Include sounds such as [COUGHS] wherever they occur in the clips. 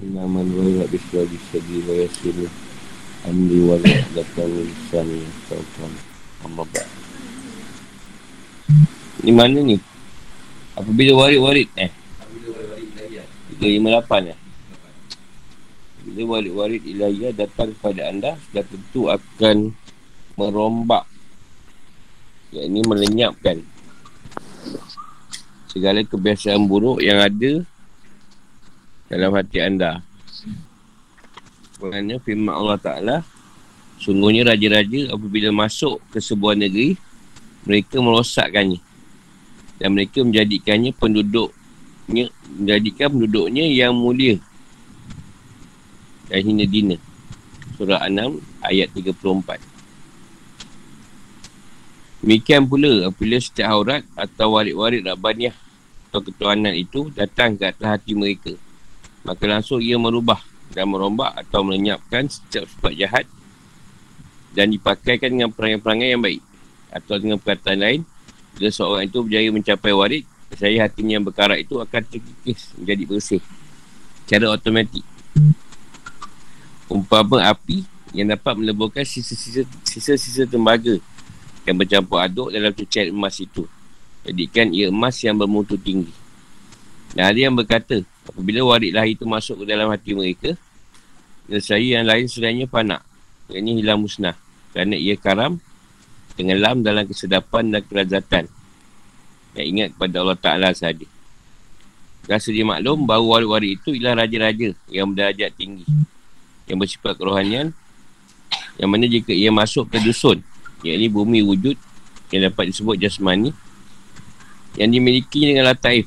Inaman wa ya biswa bisadi wa yasiru Amri wa la datang lisani Taukan Allah ba Ni mana ni? Apabila warid-warid eh? Apabila 358 eh? Bila warid-warid ilahiyah datang kepada anda Sudah tentu akan merombak Yang ini melenyapkan Segala kebiasaan buruk yang ada dalam hati anda. Kerana firman Allah Ta'ala, sungguhnya raja-raja apabila masuk ke sebuah negeri, mereka merosakkannya. Dan mereka menjadikannya penduduknya, menjadikan penduduknya yang mulia. Dan hina dina. Surah 6 ayat 34. Demikian pula apabila setiap aurat atau warid-warid Rabbaniyah atau ketuanan itu datang ke atas hati mereka. Maka langsung ia merubah dan merombak atau melenyapkan setiap sifat jahat dan dipakaikan dengan perangai-perangai yang baik. Atau dengan perkataan lain, bila seorang itu berjaya mencapai warid, saya hatinya yang berkarat itu akan terkikis menjadi bersih. Secara otomatik. Umpama api yang dapat meleburkan sisa-sisa tembaga yang bercampur aduk dalam cucian emas itu. Jadikan ia emas yang bermutu tinggi. Dan ada yang berkata, Apabila warid lahir itu masuk ke dalam hati mereka, saya yang lain selainnya panak. Ini hilang musnah. Kerana ia karam, tenggelam dalam kesedapan dan kelazatan. Yang ingat kepada Allah Ta'ala sahaja. Rasa dia maklum bahawa warid-warid itu ialah raja-raja yang berdarajat tinggi. Yang bersifat kerohanian. Yang mana jika ia masuk ke dusun, yang ini bumi wujud yang dapat disebut jasmani, yang dimiliki dengan lataif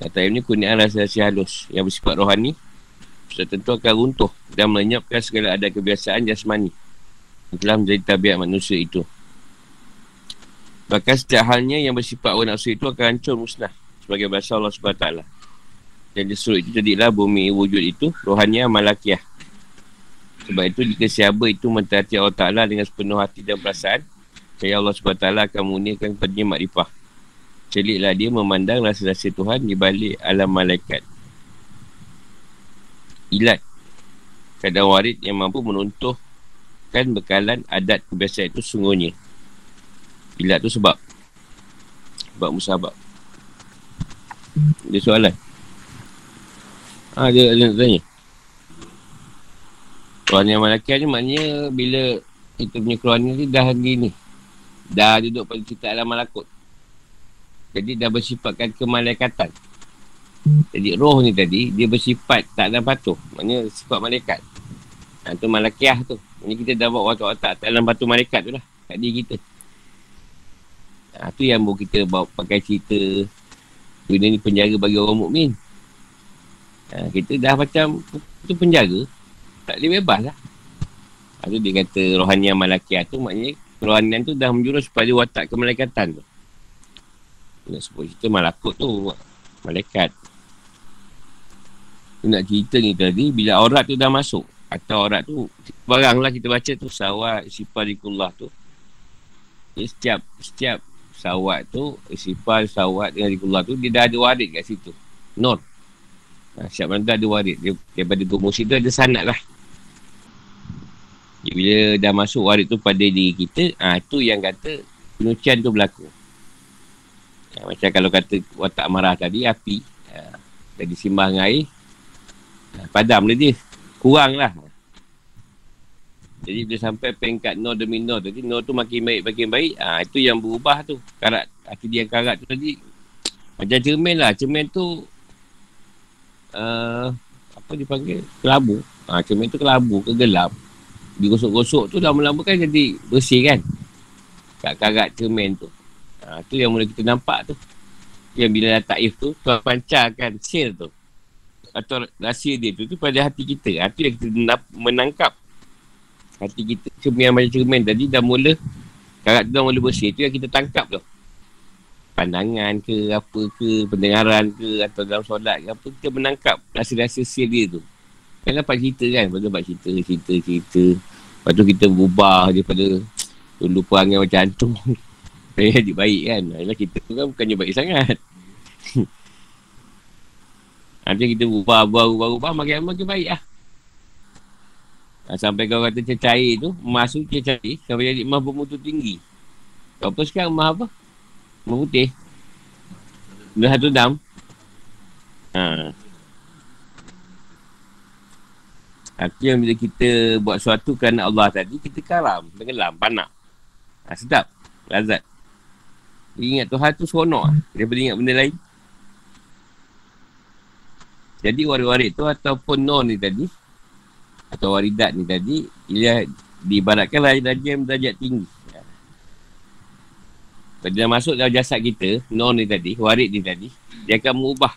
Kata ini kurniaan rasa-rasa halus yang bersifat rohani sudah tentu akan runtuh dan melenyapkan segala ada kebiasaan jasmani yang telah menjadi tabiat manusia itu. Bahkan setiap halnya yang bersifat awal nafsu itu akan hancur musnah sebagai bahasa Allah SWT. Dan justru itu jadilah bumi wujud itu rohaniah malakiah. Sebab itu jika siapa itu mentaati Allah Ta'ala dengan sepenuh hati dan perasaan, saya Allah SWT akan mengunikan kepadanya makrifah Celiklah dia memandang rasa-rasa Tuhan di balik alam malaikat. Ilat. Kadang warid yang mampu menuntuhkan bekalan adat kebiasaan itu sungguhnya. Ilat tu sebab. Sebab musabab. Dia soalan. Ha, dia ada nak tanya. Tuhan malaikat ni maknanya bila kita punya keluarga ni dah gini. Dah duduk pada kita alam malakut. Jadi dah bersifatkan kemalaikatan. Jadi roh ni tadi, dia bersifat tak ada patuh. Maknanya sifat malaikat. Ha, tu malakiah tu. Ini kita dah buat waktu otak dalam batu malaikat tu lah. Kat diri kita. Ha, tu yang boleh kita bawa pakai cerita. Benda ni penjaga bagi orang mukmin. Ha, kita dah macam, tu penjaga. Tak boleh bebas lah. Ha, tu dia kata rohanian malakiah tu maknanya rohanian tu dah menjurus pada watak kemalaikatan tu. Nak sebut cerita malakut tu Malaikat. Dia nak cerita ni tadi Bila aurat tu dah masuk Atau aurat tu Barang lah kita baca tu Sawat Sifarikullah tu. Jadi setiap Setiap Sawat tu Sifar Sawat dengan Rikullah tu Dia dah ada warid kat situ. Nur ha, Siap mana ada warid. Dia, Daripada tu musyid tu ada sanat lah. Bila dah masuk warid tu pada diri kita, ah ha, tu yang kata penucian tu berlaku. Ya, macam kalau kata watak marah tadi, api. Ya, jadi simbah dengan air. Ya, padam dia. Kurang lah. Jadi bila sampai peringkat no demi no tadi, no tu makin baik, makin baik. Ha, itu yang berubah tu. Karat, hati dia karat tu tadi. Macam cermin lah. Cermin tu, uh, apa dipanggil? Kelabu. Ha, cermin tu kelabu, kegelap. Digosok-gosok tu lama-lama kan jadi bersih kan. Kat karat cermin tu. Ha, tu yang mula kita nampak tu. Yang bila dah taif tu, Tuhan pancarkan sel tu. Atau rahsia dia tu, tu pada hati kita. Hati yang kita menangkap. Hati kita, cermin macam cermin tadi dah mula, karat tu dah mula bersih. Tu yang kita tangkap tu. Pandangan ke, apa ke, pendengaran ke, atau dalam solat ke, apa. Kita menangkap rahsia-rahsia sel dia tu. Kan dapat cerita kan, lepas tu dapat cerita, cerita, cerita. Lepas tu kita berubah daripada dulu perangai macam hantu. [LAUGHS] Saya jadi baik kan Yalah kita kan bukannya baik sangat [LAUGHS] Nanti kita ubah, ubah, ubah, ubah, makin makin baik lah. Ha, sampai kau kata cair tu, emas tu cair, sampai jadi emas bermutu tinggi. Kau apa sekarang emas apa? Emas putih. Dah satu dam. Ha. Artinya bila kita buat sesuatu kerana Allah tadi, kita karam, tenggelam, panak. Ha, sedap, lazat. Dia ingat Tuhan tu seronok lah, daripada ingat benda lain. Jadi warid-warid tu ataupun non ni tadi, atau waridat ni tadi, ia diibaratkan darjah yang darjat tinggi. Bila dia masuk dalam jasad kita, non ni tadi, warid ni tadi, dia akan mengubah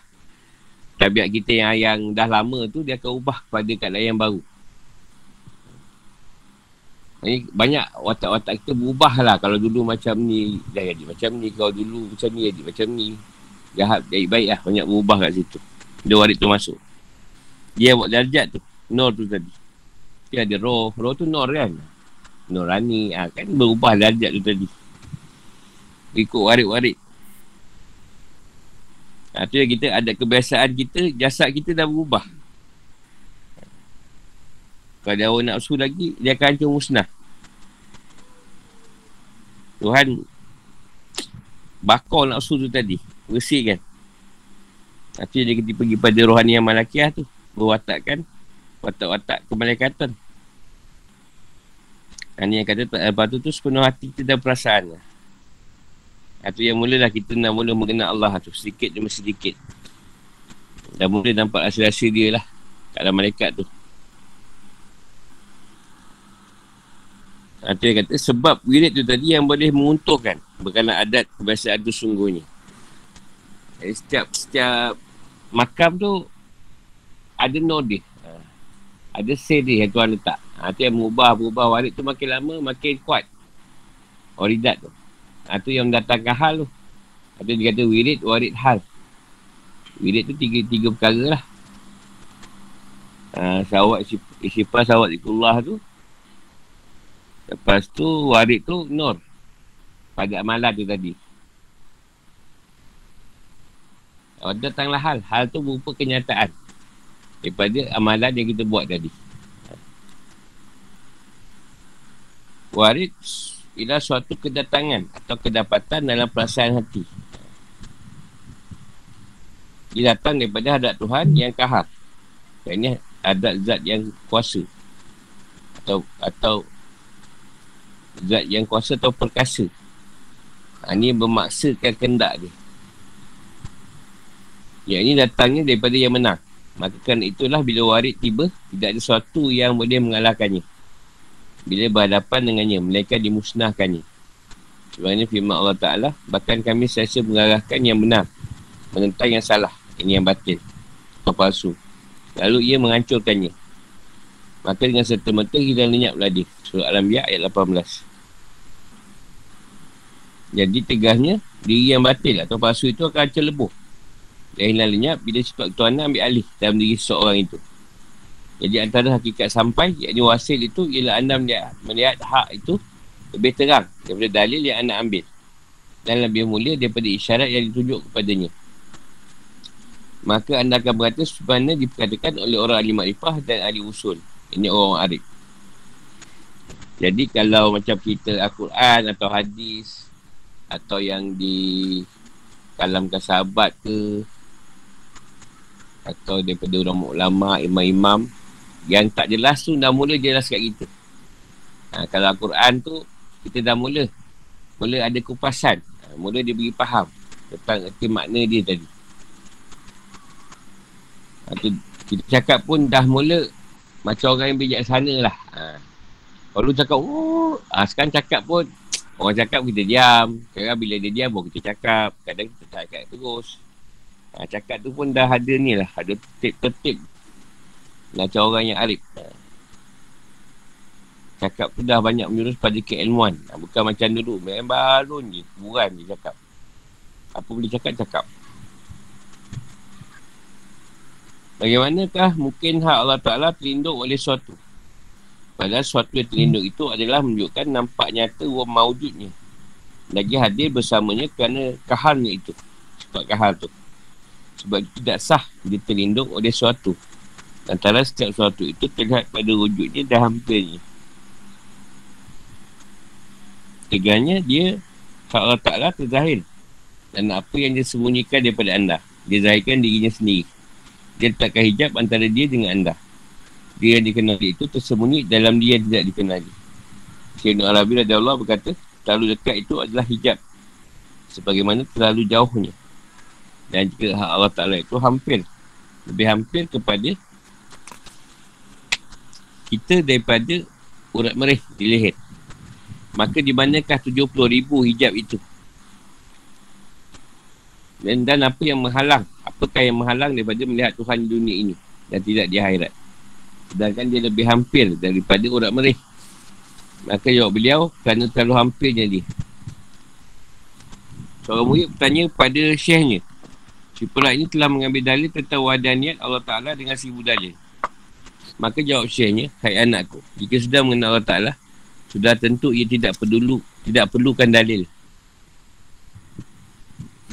tabiat kita yang, yang dah lama tu dia akan ubah pada keadaan yang baru. Ini banyak watak-watak kita berubah lah. Kalau dulu macam ni dah jadi macam ni. Kalau dulu macam ni jadi macam ni. Jahat jadi baik lah. Banyak berubah kat situ. Dia warid tu masuk. Dia buat darjat tu. Nor tu tadi. Dia ada roh. Roh tu nor kan? Nurani ha, kan berubah darjat tu tadi. Ikut warid-warid Ha, tu yang kita ada kebiasaan kita, jasad kita dah berubah. Kalau awak nafsu lagi, dia akan hancur musnah. Tuhan bakar nafsu tu tadi. Bersih kan. Nanti dia kena pergi pada rohani yang malakiah tu. Berwatakkan watak-watak kemalaikatan. Dan yang kata lepas tu tu sepenuh hati kita dan perasaan. Itu yang mulalah kita nak mula mengenal Allah tu. Sedikit demi sedikit. Dan mula nampak hasil-hasil dia lah. Kat dalam malaikat tu. Itu yang kata sebab wirid tu tadi yang boleh mengunturkan. Berkala adat kebiasaan tu sungguhnya. Jadi setiap, setiap makam tu ada no dia. Ha. Ada say dia yang Tuhan letak. Ha, yang mengubah-ubah warid tu makin lama makin kuat. Oridat tu. Ha, tu yang mendatangkan hal tu. Atau dia kata wirid, warid, hal. Wirid tu tiga, tiga perkara lah. Ha, sawat, isipah, sawat, ikullah tu. Lepas tu, warid tu, nur. Pada amalan tu tadi. Datanglah hal. Hal tu berupa kenyataan. Daripada amalan yang kita buat tadi. Warid ialah suatu kedatangan atau kedapatan dalam perasaan hati. Dia datang daripada hadat Tuhan yang kahar. Ini adat zat yang kuasa. Atau atau zat yang kuasa atau perkasa. Ha, ini bermaksakan kendak dia. Ya ini datangnya daripada yang menang. Maka itulah bila warid tiba, tidak ada sesuatu yang boleh mengalahkannya bila berhadapan dengannya mereka dimusnahkannya sebenarnya firman Allah Ta'ala bahkan kami sesa mengarahkan yang benar menentang yang salah ini yang batin atau palsu lalu ia menghancurkannya maka dengan serta-merta hilang lenyap lagi surah Al-Anbiya ayat 18 jadi tegasnya diri yang batil atau palsu itu akan hancur lebuh. Dan hilang lenyap bila sifat ketuanan ambil alih dalam diri seorang itu. Jadi antara hakikat sampai yakni wasil itu ialah anda melihat, melihat hak itu lebih terang daripada dalil yang anda ambil. Dan lebih mulia daripada isyarat yang ditunjuk kepadanya. Maka anda akan berkata sebenarnya diperkatakan oleh orang ahli makrifah dan ahli usul. Ini orang arif. Jadi kalau macam kita Al-Quran atau hadis atau yang di kalamkan sahabat ke atau daripada orang ulama, imam-imam yang tak jelas tu dah mula jelas kat kita. Ha, kalau Al-Quran tu, kita dah mula. Mula ada kupasan. Ha, mula dia beri faham tentang erti makna dia tadi. Ha, tu, kita cakap pun dah mula macam orang yang bijaksana lah. Ha. Kalau cakap, oh, ha, sekarang cakap pun, orang cakap kita diam. Sekarang bila dia diam, baru kita cakap. Kadang kita cakap terus. Ha, cakap tu pun dah ada ni lah. Ada tip-tip macam orang yang arif. Cakap tu dah banyak menyurus pada keilmuan. Bukan macam dulu. Memang balun je. Buran je cakap. Apa boleh cakap, cakap. Bagaimanakah mungkin hak Allah Ta'ala terlindung oleh suatu? Padahal suatu yang terlindung itu adalah menunjukkan nampak nyata ruang maujudnya. Lagi hadir bersamanya kerana kahalnya itu. Sebab kahal tu. Sebab itu tidak sah dia terlindung oleh sesuatu. Antara setiap sesuatu itu terlihat pada wujudnya dan hampirnya. Teganya dia hak Allah Ta'ala terzahir. Dan apa yang dia sembunyikan daripada anda. Dia zahirkan dirinya sendiri. Dia letakkan hijab antara dia dengan anda. Dia yang dikenali itu tersembunyi dalam dia yang tidak dikenali. Syekh Arabi Allah berkata, terlalu dekat itu adalah hijab. Sebagaimana terlalu jauhnya. Dan jika hak Allah Ta'ala itu hampir Lebih hampir kepada Kita daripada Urat merih di leher Maka di manakah 70 ribu hijab itu dan, dan apa yang menghalang Apakah yang menghalang daripada melihat Tuhan dunia ini Dan tidak di akhirat Sedangkan dia lebih hampir daripada urat merih Maka jawab beliau Kerana terlalu hampirnya dia Seorang murid bertanya pada syekhnya Si ini telah mengambil dalil tentang wadaniat Allah Ta'ala dengan seribu dalil. Maka jawab syekhnya, Hai anakku, jika sudah mengenal Allah Ta'ala, sudah tentu ia tidak perlu, tidak perlukan dalil.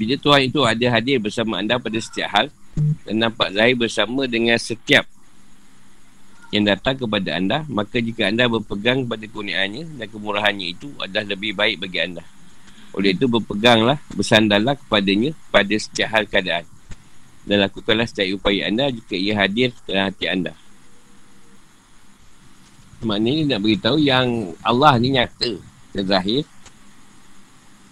Bila Tuhan itu ada hadir bersama anda pada setiap hal dan nampak zahir bersama dengan setiap yang datang kepada anda, maka jika anda berpegang pada kurniaannya dan kemurahannya itu adalah lebih baik bagi anda. Oleh itu berpeganglah, bersandarlah kepadanya pada setiap hal keadaan. Dan lakukanlah setiap upaya anda jika ia hadir dalam hati anda. Maknanya nak beritahu yang Allah ni nyata dan zahir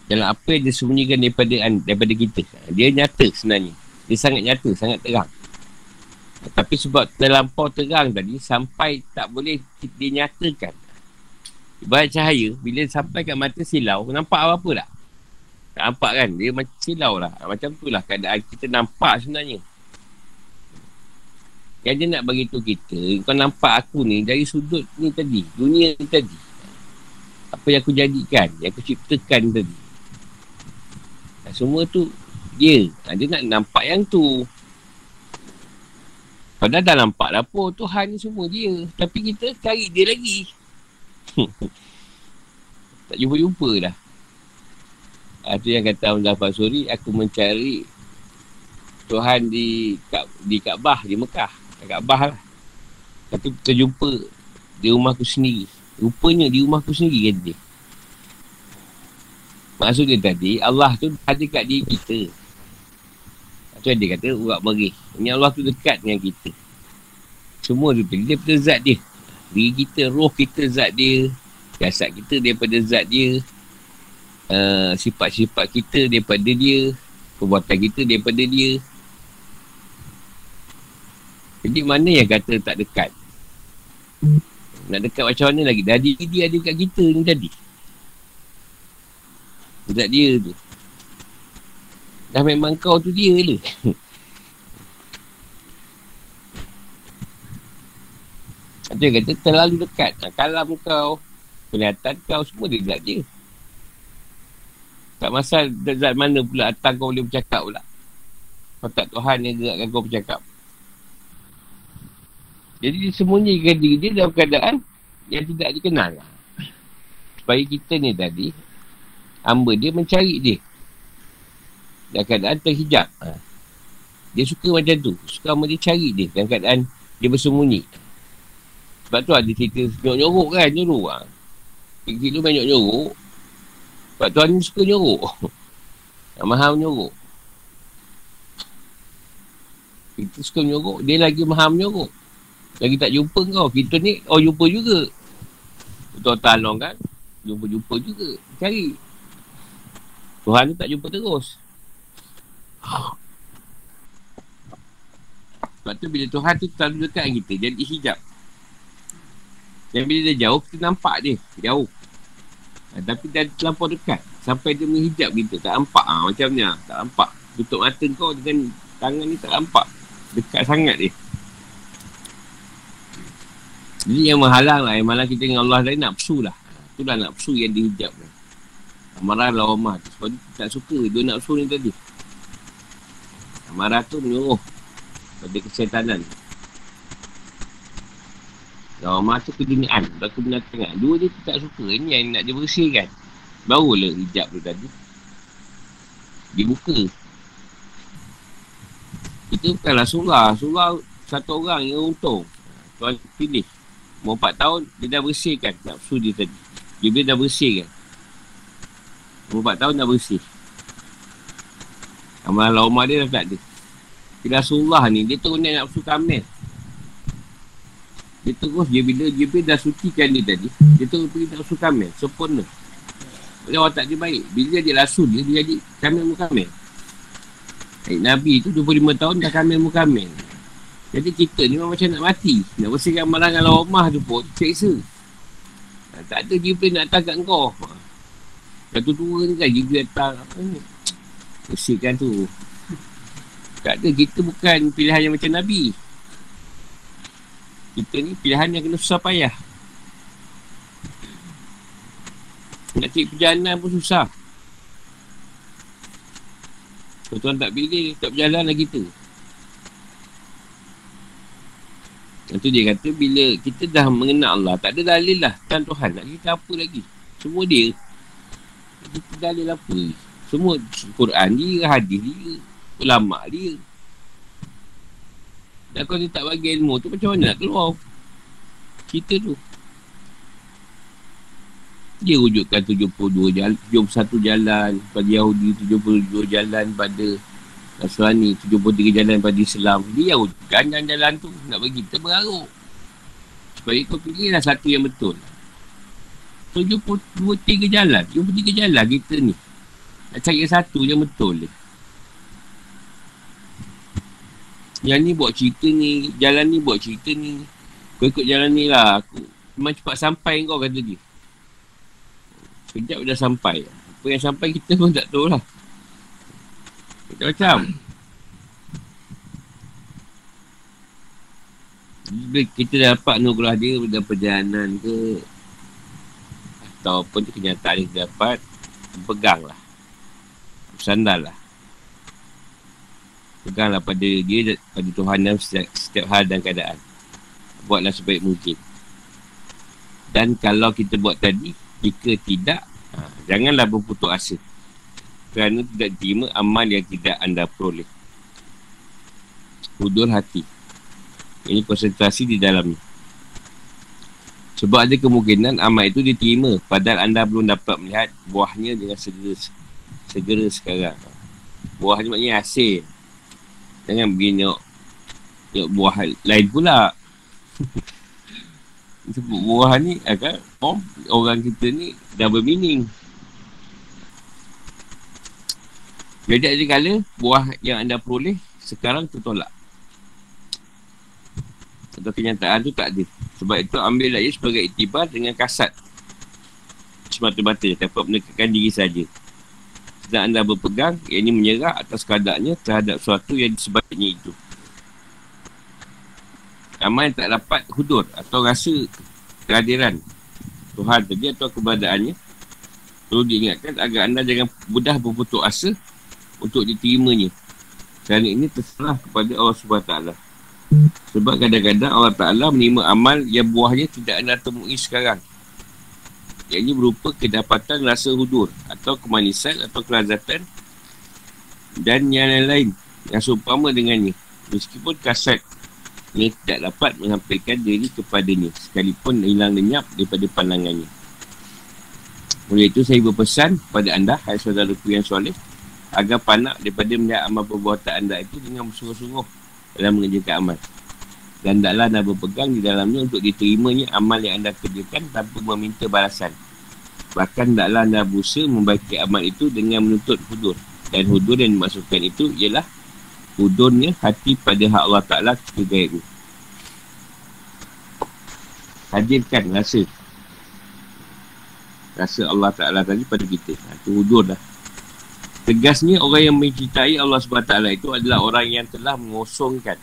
dalam apa yang disembunyikan daripada daripada kita. Dia nyata sebenarnya. Dia sangat nyata, sangat terang. Tapi sebab terlampau terang tadi sampai tak boleh dinyatakan. Ibarat cahaya, bila sampai kat mata silau, nampak apa-apa tak? Tak nampak kan? Dia macam silau lah. Macam tu lah keadaan kita nampak sebenarnya. Yang dia nak bagi tu kita, kau nampak aku ni dari sudut ni tadi. Dunia ni tadi. Apa yang aku jadikan, yang aku ciptakan tadi. Semua tu dia. Dia nak nampak yang tu. Padahal dah nampak dah pun Tuhan ni semua dia. Tapi kita cari dia lagi. [LAUGHS] tak jumpa-jumpa dah. Itu ah, yang kata Abdul Fasuri, aku mencari Tuhan di di Kaabah, di Mekah. Kaabah lah. Tapi terjumpa di rumahku sendiri. Rupanya di rumahku sendiri kata dia. Maksud dia tadi, Allah tu ada kat diri kita. Yang dia kata, urat merih. Ini Allah tu dekat dengan kita. Semua tu, dia daripada zat dia. Diri kita, roh kita zat dia. Jasad kita daripada zat dia. Uh, sifat-sifat kita daripada dia. Perbuatan kita daripada dia. Jadi mana yang kata tak dekat? Nak dekat macam mana lagi? Dari dia ada kat kita ni tadi. Zat dia tu. Dah memang kau tu dia le. [LAUGHS] Dia kata terlalu dekat. Kalam kau. Kelihatan kau semua dia zat dia. Tak masal zat mana pula atas kau boleh bercakap pula. Kau tak Tuhan yang gerakkan kau bercakap. Jadi dia sembunyikan diri dia dalam keadaan yang tidak dikenal. Supaya kita ni tadi, hamba dia mencari dia. Dalam keadaan terhijab. Ha. Dia suka macam tu. Suka hamba dia cari dia dalam keadaan dia bersembunyi. Sebab tu ada cerita nyorok-nyorok kan, nyorok. Ha. Kecil tu banyak nyorok. Sebab Tuhan ni suka nyorok. [LAUGHS] Yang maha menyorok. Kita suka menyorok, dia lagi maha menyorok. Lagi tak jumpa kau. Kita ni, oh jumpa juga. Talong kan? Jumpa-jumpa juga. Cari. Tuhan ni tak jumpa terus. Sebab tu bila Tuhan tu terlalu dekat dengan kita, jadi hijab. Dan bila dia jauh, kita nampak dia. Jauh. Ha, tapi dah terlampau dekat. Sampai dia menghijab kita. Tak nampak. Ha, macam ni. Tak nampak. Tutup mata kau dengan tangan ni tak nampak. Dekat sangat dia. Jadi yang menghalang lah. Yang malah kita dengan Allah lain nak psu lah. Itulah nak psu yang dihijab. Lah. Amarah lah Omar. Sebab dia tak suka. Dia nak psu ni tadi. Amarah tu menyuruh. Pada kesetanan. Lawamah tu keduniaan. Bukan kebenaran Dua dia tu tak suka. Ini yang nak dia bersihkan. Barulah hijab tu tadi. Dibuka. Kita bukan Rasulullah. Rasulullah satu orang yang untung. Tuan pilih. Mau empat tahun, dia dah bersihkan nafsu dia tadi. Jibril dah bersihkan. Empat tahun dah bersih. Amalan Umar dia dah tak ada. Bila Rasulullah ni, dia turun nafsu kamil. Dia terus dia bila Jibril dah sucikan dia tadi, dia terus pergi nafsu kamil. Sempurna. Dia orang tak dia baik. Bila dia rasul dia, dia jadi kamil mukamil. Eh, Nabi tu 25 tahun dah kamil mukamil. Jadi kita ni memang macam nak mati. Nak bersihkan amalan kalau rumah tu pun, seksa. Tak ada Jibril nak datang kat kau. Satu tua ni kan Jibril datang. Apa ni? Bersihkan tu. Tak ada. Kita bukan pilihan yang macam Nabi. Kita ni pilihan yang kena susah payah. Nak cari perjalanan pun susah. Kalau tuan tak pilih, tak berjalan lah kita. Itu dia kata bila kita dah mengenal Allah, tak ada dalil lah. Tuhan Tuhan nak kita apa lagi? Semua dia. Kita dalil apa? Semua Quran dia, hadis dia, ulama dia. Dan kalau dia tak bagi ilmu tu macam mana nak keluar? Kita tu. Dia wujudkan 72 jalan, 71 jalan pada Yahudi, 72 jalan pada Nasrani, 73 jalan pada Islam. Dia yang wujudkan jalan-jalan tu nak bagi kita beraruk. Supaya kau pilihlah satu yang betul. 73 jalan, 73 jalan kita ni. Nak cari satu yang betul dia. Yang ni buat cerita ni, jalan ni buat cerita ni. Kau ikut jalan ni lah. Aku memang cepat sampai kau kata dia. Sekejap dah sampai. Apa yang sampai kita pun tak tahu lah. Macam-macam. Bila kita dapat nugrah dia dalam perjalanan ke ataupun kenyataan yang dapat pegang lah sandal lah peganglah pada dia pada Tuhan dalam setiap, setiap hal dan keadaan. Buatlah sebaik mungkin. Dan kalau kita buat tadi jika tidak ha, janganlah berputus asa. Kerana tidak terima amal yang tidak anda peroleh. Hudur hati. Ini konsentrasi di dalamnya sebab ada kemungkinan amal itu diterima padahal anda belum dapat melihat buahnya dengan segera segera sekarang. Buahnya maknanya hasil jangan begini tengok, tengok buah lain pula. [LAUGHS] Sebut buah ni akan oh, orang kita ni double meaning jadi ada kala buah yang anda peroleh sekarang tertolak atau kenyataan tu tak ada. Sebab itu ambil ia sebagai itibar dengan kasat. Semata-mata dapat menekankan diri saja. Sedang anda berpegang yang ini menyerah atas keadaannya terhadap sesuatu yang sebaliknya itu. Amal yang tak dapat hudur atau rasa kehadiran Tuhan tadi atau keberadaannya perlu diingatkan agar anda jangan mudah berputus asa untuk diterimanya. Kerana ini terserah kepada Allah SWT sebab kadang-kadang Allah Ta'ala menerima amal yang buahnya tidak anda temui sekarang. Yang ini berupa kedapatan rasa hudur atau kemanisan atau kelazatan dan yang lain-lain yang seumpama dengannya. Meskipun kasat ia tidak dapat menyampaikan diri kepadanya sekalipun hilang lenyap daripada pandangannya. Oleh itu saya berpesan kepada anda, hai saudaraku yang soleh, agar panak daripada melihat amal perbuatan anda itu dengan bersungguh-sungguh dalam mengerjakan amal. Dan taklah anda berpegang di dalamnya untuk diterimanya amal yang anda kerjakan tanpa meminta balasan. Bahkan taklah anda berusaha membaiki amal itu dengan menuntut hudur. Dan hudur yang dimaksudkan itu ialah hudurnya hati pada hak Allah Ta'ala ke gairu. Hadirkan rasa. Rasa Allah Ta'ala tadi pada kita. Itu hudur dah. Tegasnya orang yang mencintai Allah SWT itu adalah orang yang telah mengosongkan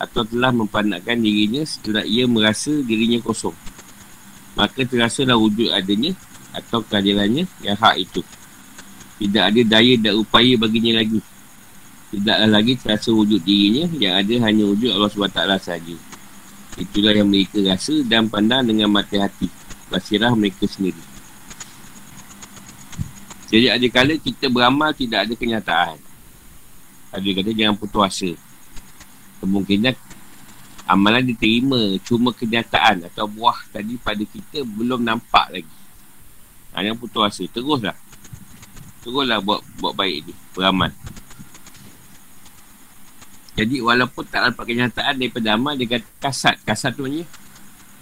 atau telah mempanakkan dirinya setelah ia merasa dirinya kosong. Maka terasalah wujud adanya atau kehadirannya yang hak itu. Tidak ada daya dan upaya baginya lagi Tidaklah lagi terasa wujud dirinya Yang ada hanya wujud Allah SWT sahaja Itulah yang mereka rasa dan pandang dengan mati hati Basirah mereka sendiri Jadi ada kala kita beramal tidak ada kenyataan. Ada kata jangan putus asa. Kemungkinan amalan diterima cuma kenyataan atau buah tadi pada kita belum nampak lagi. Ha, yang putus asa. Teruslah. Teruslah buat buat baik ni beramal. Jadi walaupun tak dapat kenyataan daripada amal dia kata kasat. Kasat tu ni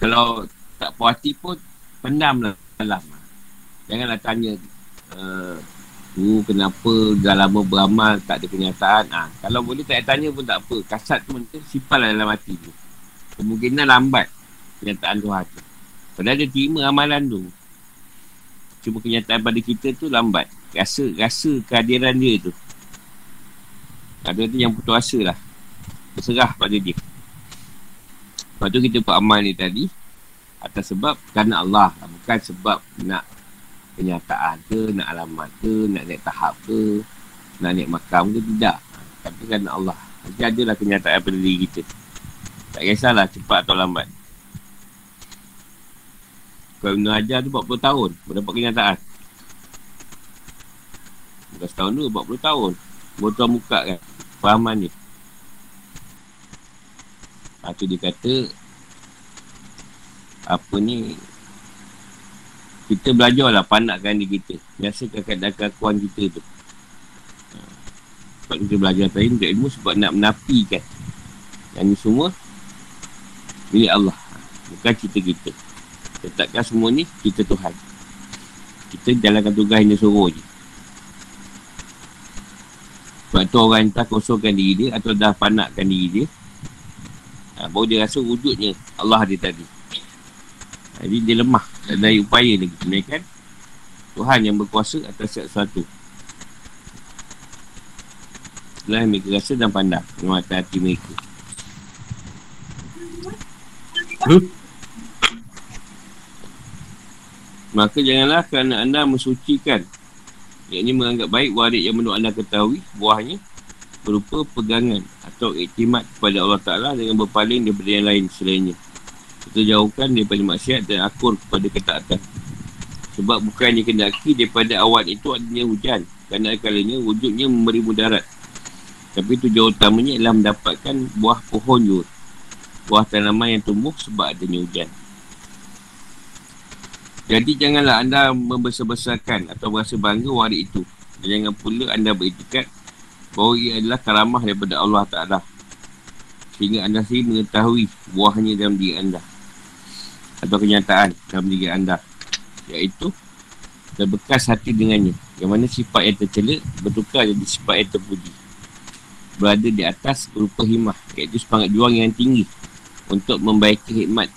kalau tak puas hati pun pendam lah dalam janganlah tanya uh, uh, kenapa dah lama beramal tak ada kenyataan? Ah, kalau boleh tak tanya pun tak apa. Kasat tu mungkin simpan lah dalam hati tu. Kemungkinan lambat kenyataan tu padahal dia terima amalan tu cuma kenyataan pada kita tu lambat. Rasa rasa kehadiran dia tu. Ada tu yang putus asa lah. Berserah pada dia. Lepas tu kita buat amal ni tadi Atas sebab kerana Allah Bukan sebab nak kenyataan ke Nak alamat ke Nak naik tahap ke Nak naik makam ke Tidak. Tapi kerana Allah. Nanti adalah kenyataan pada diri kita. Tak kisahlah cepat atau lambat. Kalau Ibn Hajar tu 40 tahun Berdapat kenyataan. Bukan setahun tu 40 tahun. Baru muka kan Fahaman ni Ha, tu dia kata apa ni kita belajar lah panakkan diri kita. Biasakan keadaan kekuatan kita tu. Ha, sebab kita belajar tadi untuk ilmu sebab nak menafikan. Yang ni semua milik Allah. Bukan kita kita. Letakkan semua ni kita Tuhan. Kita jalankan tugas yang dia suruh je. Sebab tu orang entah kosongkan diri dia atau dah panakkan diri dia ha, Baru dia rasa wujudnya Allah dia tadi. Jadi dia lemah Tak ada upaya lagi Sebenarnya Tuhan yang berkuasa atas sesuatu. Itulah yang mereka rasa dan pandang. Mata hati mereka. Huh? Maka janganlah kerana anda mensucikan. Yang ini menganggap baik warik yang menurut anda ketahui Buahnya berupa pegangan atau iktimat kepada Allah Ta'ala dengan berpaling daripada yang lain selainnya. Kita jauhkan daripada maksiat dan akur kepada ketaatan. Sebab bukannya kendaki daripada awan itu adanya hujan. Kerana kalanya wujudnya memberi mudarat. Tapi tujuan utamanya ialah mendapatkan buah pohon jur. Buah tanaman yang tumbuh sebab adanya hujan. Jadi janganlah anda membesar-besarkan atau berasa bangga warik itu. Dan jangan pula anda beritikat bahawa ia adalah karamah daripada Allah Ta'ala sehingga anda sendiri mengetahui buahnya dalam diri anda atau kenyataan dalam diri anda iaitu terbekas hati dengannya yang mana sifat yang tercela bertukar jadi sifat yang terpuji. Berada di atas berupa himah iaitu semangat juang yang tinggi untuk membaiki hikmat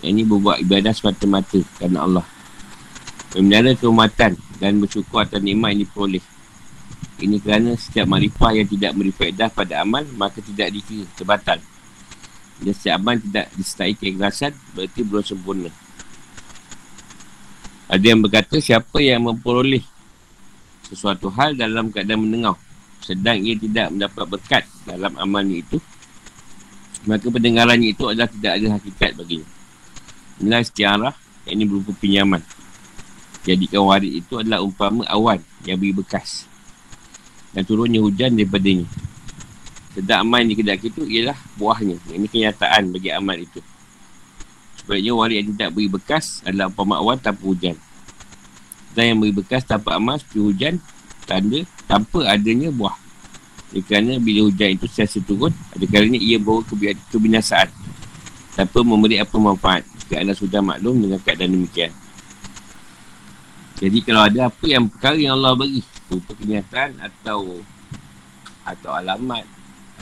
yang ini berbuat ibadah semata-mata kerana Allah. Memelihara kehormatan dan bersyukur atas nikmat yang diperoleh. Ini kerana setiap marifah yang tidak beri faedah pada amal Maka tidak dikira terbatal Dan setiap amal tidak disertai keikhlasan Berarti belum sempurna. Ada yang berkata siapa yang memperoleh Sesuatu hal dalam keadaan menengah Sedang ia tidak mendapat berkat dalam amalnya itu Maka pendengarannya itu adalah tidak ada hakikat baginya. Inilah istiarah yang ini berupa pinjaman. Jadikan warid itu adalah umpama awan yang beri bekas. Dan turunnya hujan daripadanya. Sedap amal di kedai itu ialah buahnya. Ini kenyataan bagi amal itu. Sebaliknya waris yang tidak beri bekas adalah umpama awan tanpa hujan. Dan yang beri bekas tanpa amal seperti hujan, tanda tanpa adanya buah. Ia kerana bila hujan itu siasa turun, ada kalanya ia bawa kebinasaan. Tanpa memberi apa manfaat. Jika anda sudah maklum dengan keadaan demikian. Jadi kalau ada apa yang perkara yang Allah bagi berupa kenyataan atau atau alamat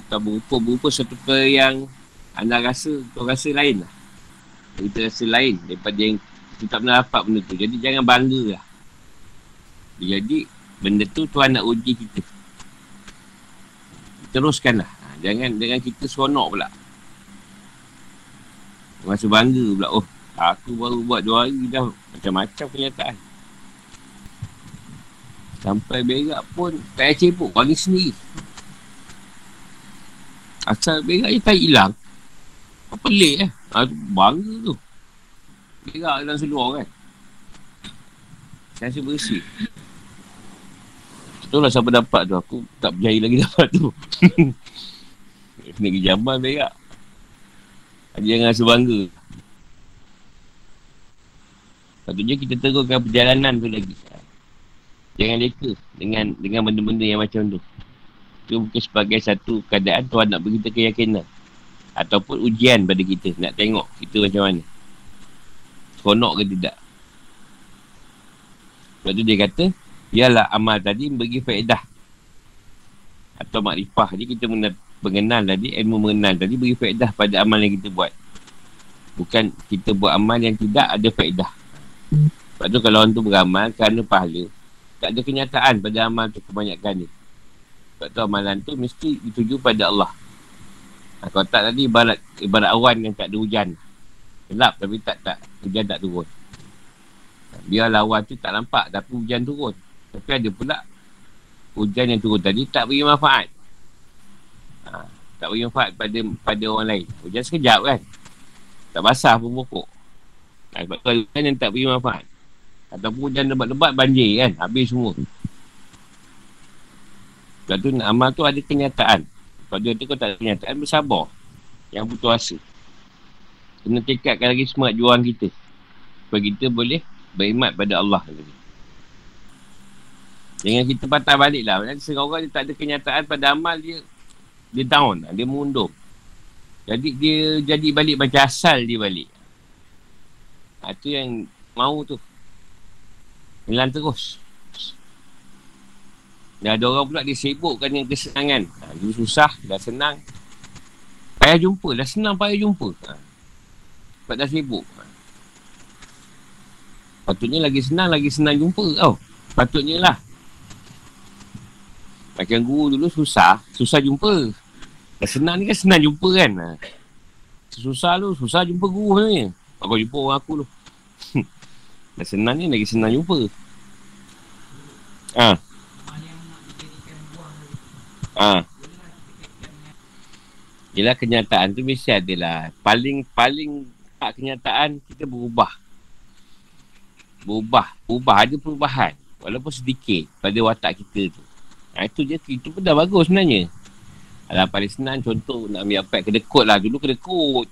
atau berupa-berupa satu perkara yang anda rasa kau rasa lain lah. Kita rasa lain daripada yang kita tak pernah dapat benda tu. Jadi jangan bangga lah. Jadi benda tu Tuhan nak uji kita. Teruskan lah. Ha, jangan dengan kita seronok pula. Rasa bangga pula. Oh aku baru buat dua hari dah. Macam-macam kenyataan. Sampai berak pun tak payah cebok. Bagi sendiri Asal berak je tak hilang pelik eh ha, Bangga tu Berak dalam seluar kan Saya rasa bersih Itulah siapa dapat tu Aku tak percaya lagi [LAUGHS] dapat tu Negeri Jamal berak. Jangan rasa bangga. Patutnya kita teruskan perjalanan tu lagi. Jangan leka dengan dengan benda-benda yang macam tu. Itu mungkin sebagai satu keadaan Tuhan nak beri kita keyakinan. Ataupun ujian pada kita. Nak tengok kita macam mana. Seronok ke tidak. Sebab tu dia kata, Biarlah amal tadi bagi faedah. Atau makrifah. Jadi kita mengenal tadi, ilmu mengenal tadi beri faedah pada amal yang kita buat. Bukan kita buat amal yang tidak ada faedah. Sebab tu kalau orang tu beramal kerana pahala, tak ada kenyataan pada amal tu kebanyakan ni. Sebab tu amalan tu mesti dituju pada Allah. Ha, kalau tak tadi ibarat, ibarat awan yang tak ada hujan. Gelap tapi tak tak hujan tak turun. Biar awan tu tak nampak tapi hujan turun. Tapi ada pula hujan yang turun tadi tak beri manfaat. Ha, tak beri manfaat pada pada orang lain. Hujan sekejap kan. Tak basah pun pokok. Ha, sebab tu hujan yang tak beri manfaat. Ataupun hujan lebat-lebat banjir kan. Habis semua. Sebab tu amal tu ada kenyataan. Sebab tu kau tak ada kenyataan, bersabar. Yang putus asa. Kena tekadkan lagi semangat juang kita. Supaya kita boleh berimat pada Allah lagi. Jangan kita patah balik lah. Nanti orang dia tak ada kenyataan pada amal dia. Dia down. Dia mundur. Jadi dia jadi balik macam asal dia balik. Ha, tu yang mau tu. Hilang terus. Dan ada orang pula dia sibukkan dengan kesenangan. Ha, dia susah, dah senang. Payah jumpa, dah senang payah jumpa. Ha. Sebab dah sibuk. Ha. Patutnya lagi senang, lagi senang jumpa tau. Patutnya lah. Macam guru dulu susah, susah jumpa. Dah senang ni kan senang jumpa kan. Ha. Susah tu, susah jumpa guru sebenarnya. Aku jumpa orang aku tu. [LAUGHS] dah senang ni lagi senang jumpa. Ha. Ha. Yelah kenyataan tu mesti adalah paling paling tak kenyataan kita berubah. Berubah. Berubah. Ada perubahan. Walaupun sedikit pada watak kita tu. Ha, itu je. Itu pun dah bagus sebenarnya. Alah paling senang contoh nak ambil apa kedekut lah. Dulu kedekut.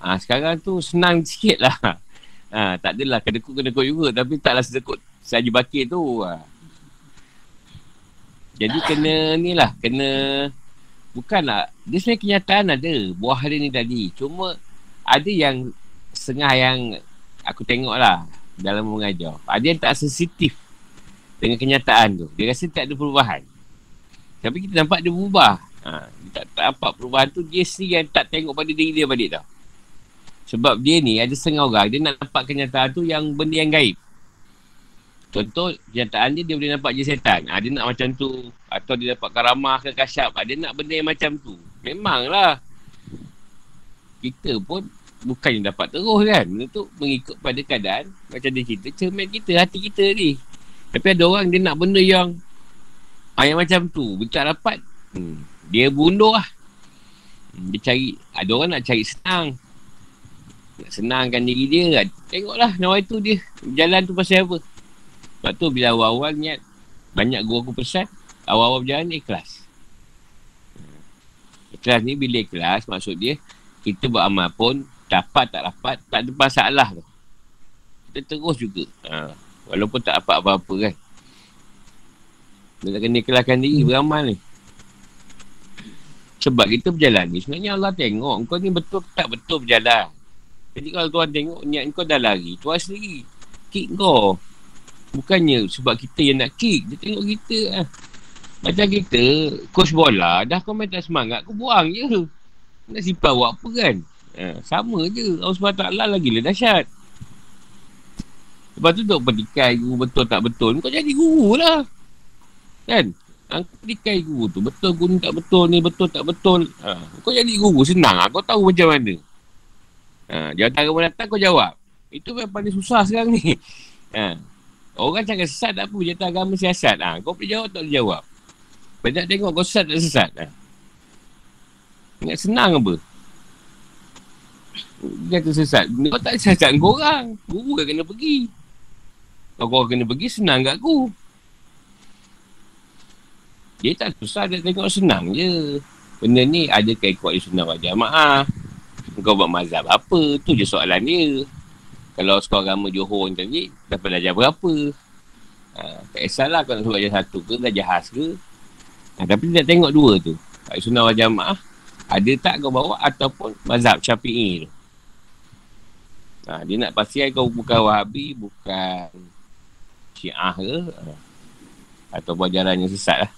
Ha, sekarang tu senang sikit lah. [LAUGHS] Ha, tak adalah kedekut-kedekut juga. Tapi taklah sedekut saja bakit tu. Ha. Jadi kena ni lah, kena bukanlah dia sebenarnya kenyataan ada buah dia ni tadi. Cuma ada yang setengah yang aku tengok lah dalam mengajar. Ada yang tak sensitif dengan kenyataan tu. Dia rasa tak ada perubahan. Tapi kita nampak dia berubah. Ha, dia tak, tak nampak perubahan tu dia sendiri yang tak tengok pada diri dia balik tau. Sebab dia ni ada setengah orang dia nak nampak kenyataan tu yang benda yang gaib. Contoh, kenyataan dia, dia boleh nampak je setan. Ha, dia nak macam tu. Atau dia dapat karamah ke kasyap. Ha, dia nak benda yang macam tu. Memanglah. Kita pun bukannya dapat terus kan. Benda tu mengikut pada keadaan. Macam dia cerita, cermin kita, hati kita ni. Tapi ada orang dia nak benda yang ha, yang macam tu. Bila tak dapat, hmm, dia bundur lah. Hmm, dia cari, ada orang nak cari senang. Nak senangkan diri dia. Tengoklah, nawai tu dia. Jalan tu pasal apa. Sebab tu bila awal-awal niat banyak guru aku pesan, awal-awal berjalan ikhlas. Ikhlas ni bila ikhlas maksud dia kita buat amal pun dapat tak dapat tak ada masalah tu. Kita terus juga. Ha. Walaupun tak dapat apa-apa kan. Dia tak kena ikhlaskan diri beramal ni. Sebab kita berjalan ni sebenarnya Allah tengok kau ni betul tak betul berjalan. Jadi kalau Tuhan tengok niat kau dah lari, Tuhan sendiri kick kau. Bukannya sebab kita yang nak kick. Dia tengok kita lah. Macam kita, coach bola, dah kau main tak semangat, kau buang je. Nak simpan buat apa kan? Ha, sama je. Allah SWT lagi lah dahsyat. Lepas tu duk petikai guru betul tak betul. Kau jadi guru lah. Kan? Ha, petikai guru tu. Betul guru tak betul ni, betul tak betul. Ha, kau jadi guru, senang lah. Kau tahu macam mana. Ha, jawatan kamu datang, kau jawab. Itu yang paling susah sekarang ni. [LAUGHS] Ha, Orang cakap sesat tak apa, jatuh agama siasat. Ha, kau boleh jawab tak boleh jawab. Banyak tengok kau sesat tak sesat. Ha. Ingat senang apa? Dia kata sesat. Kau tak sesat kau orang. Guru kan kena pergi. Kalau kau kena pergi, senang kat aku. Dia tak susah, dia tengok senang je. Benda ni ada kait kuat sunnah wal jamaah. Kau buat mazhab apa? Tu je soalan dia. Kalau sekolah agama Johor ni tadi, dapat belajar berapa? Ha, tak kisahlah kau nak belajar satu ke, belajar khas ke. Ha, tapi dia tengok dua tu. Kat sunnah wal jamaah, ada tak kau bawa ataupun mazhab syafi'i tu. Ha, dia nak pastikan kau bukan wahabi, bukan syiah ke. Ha, atau buat jalan yang sesat lah.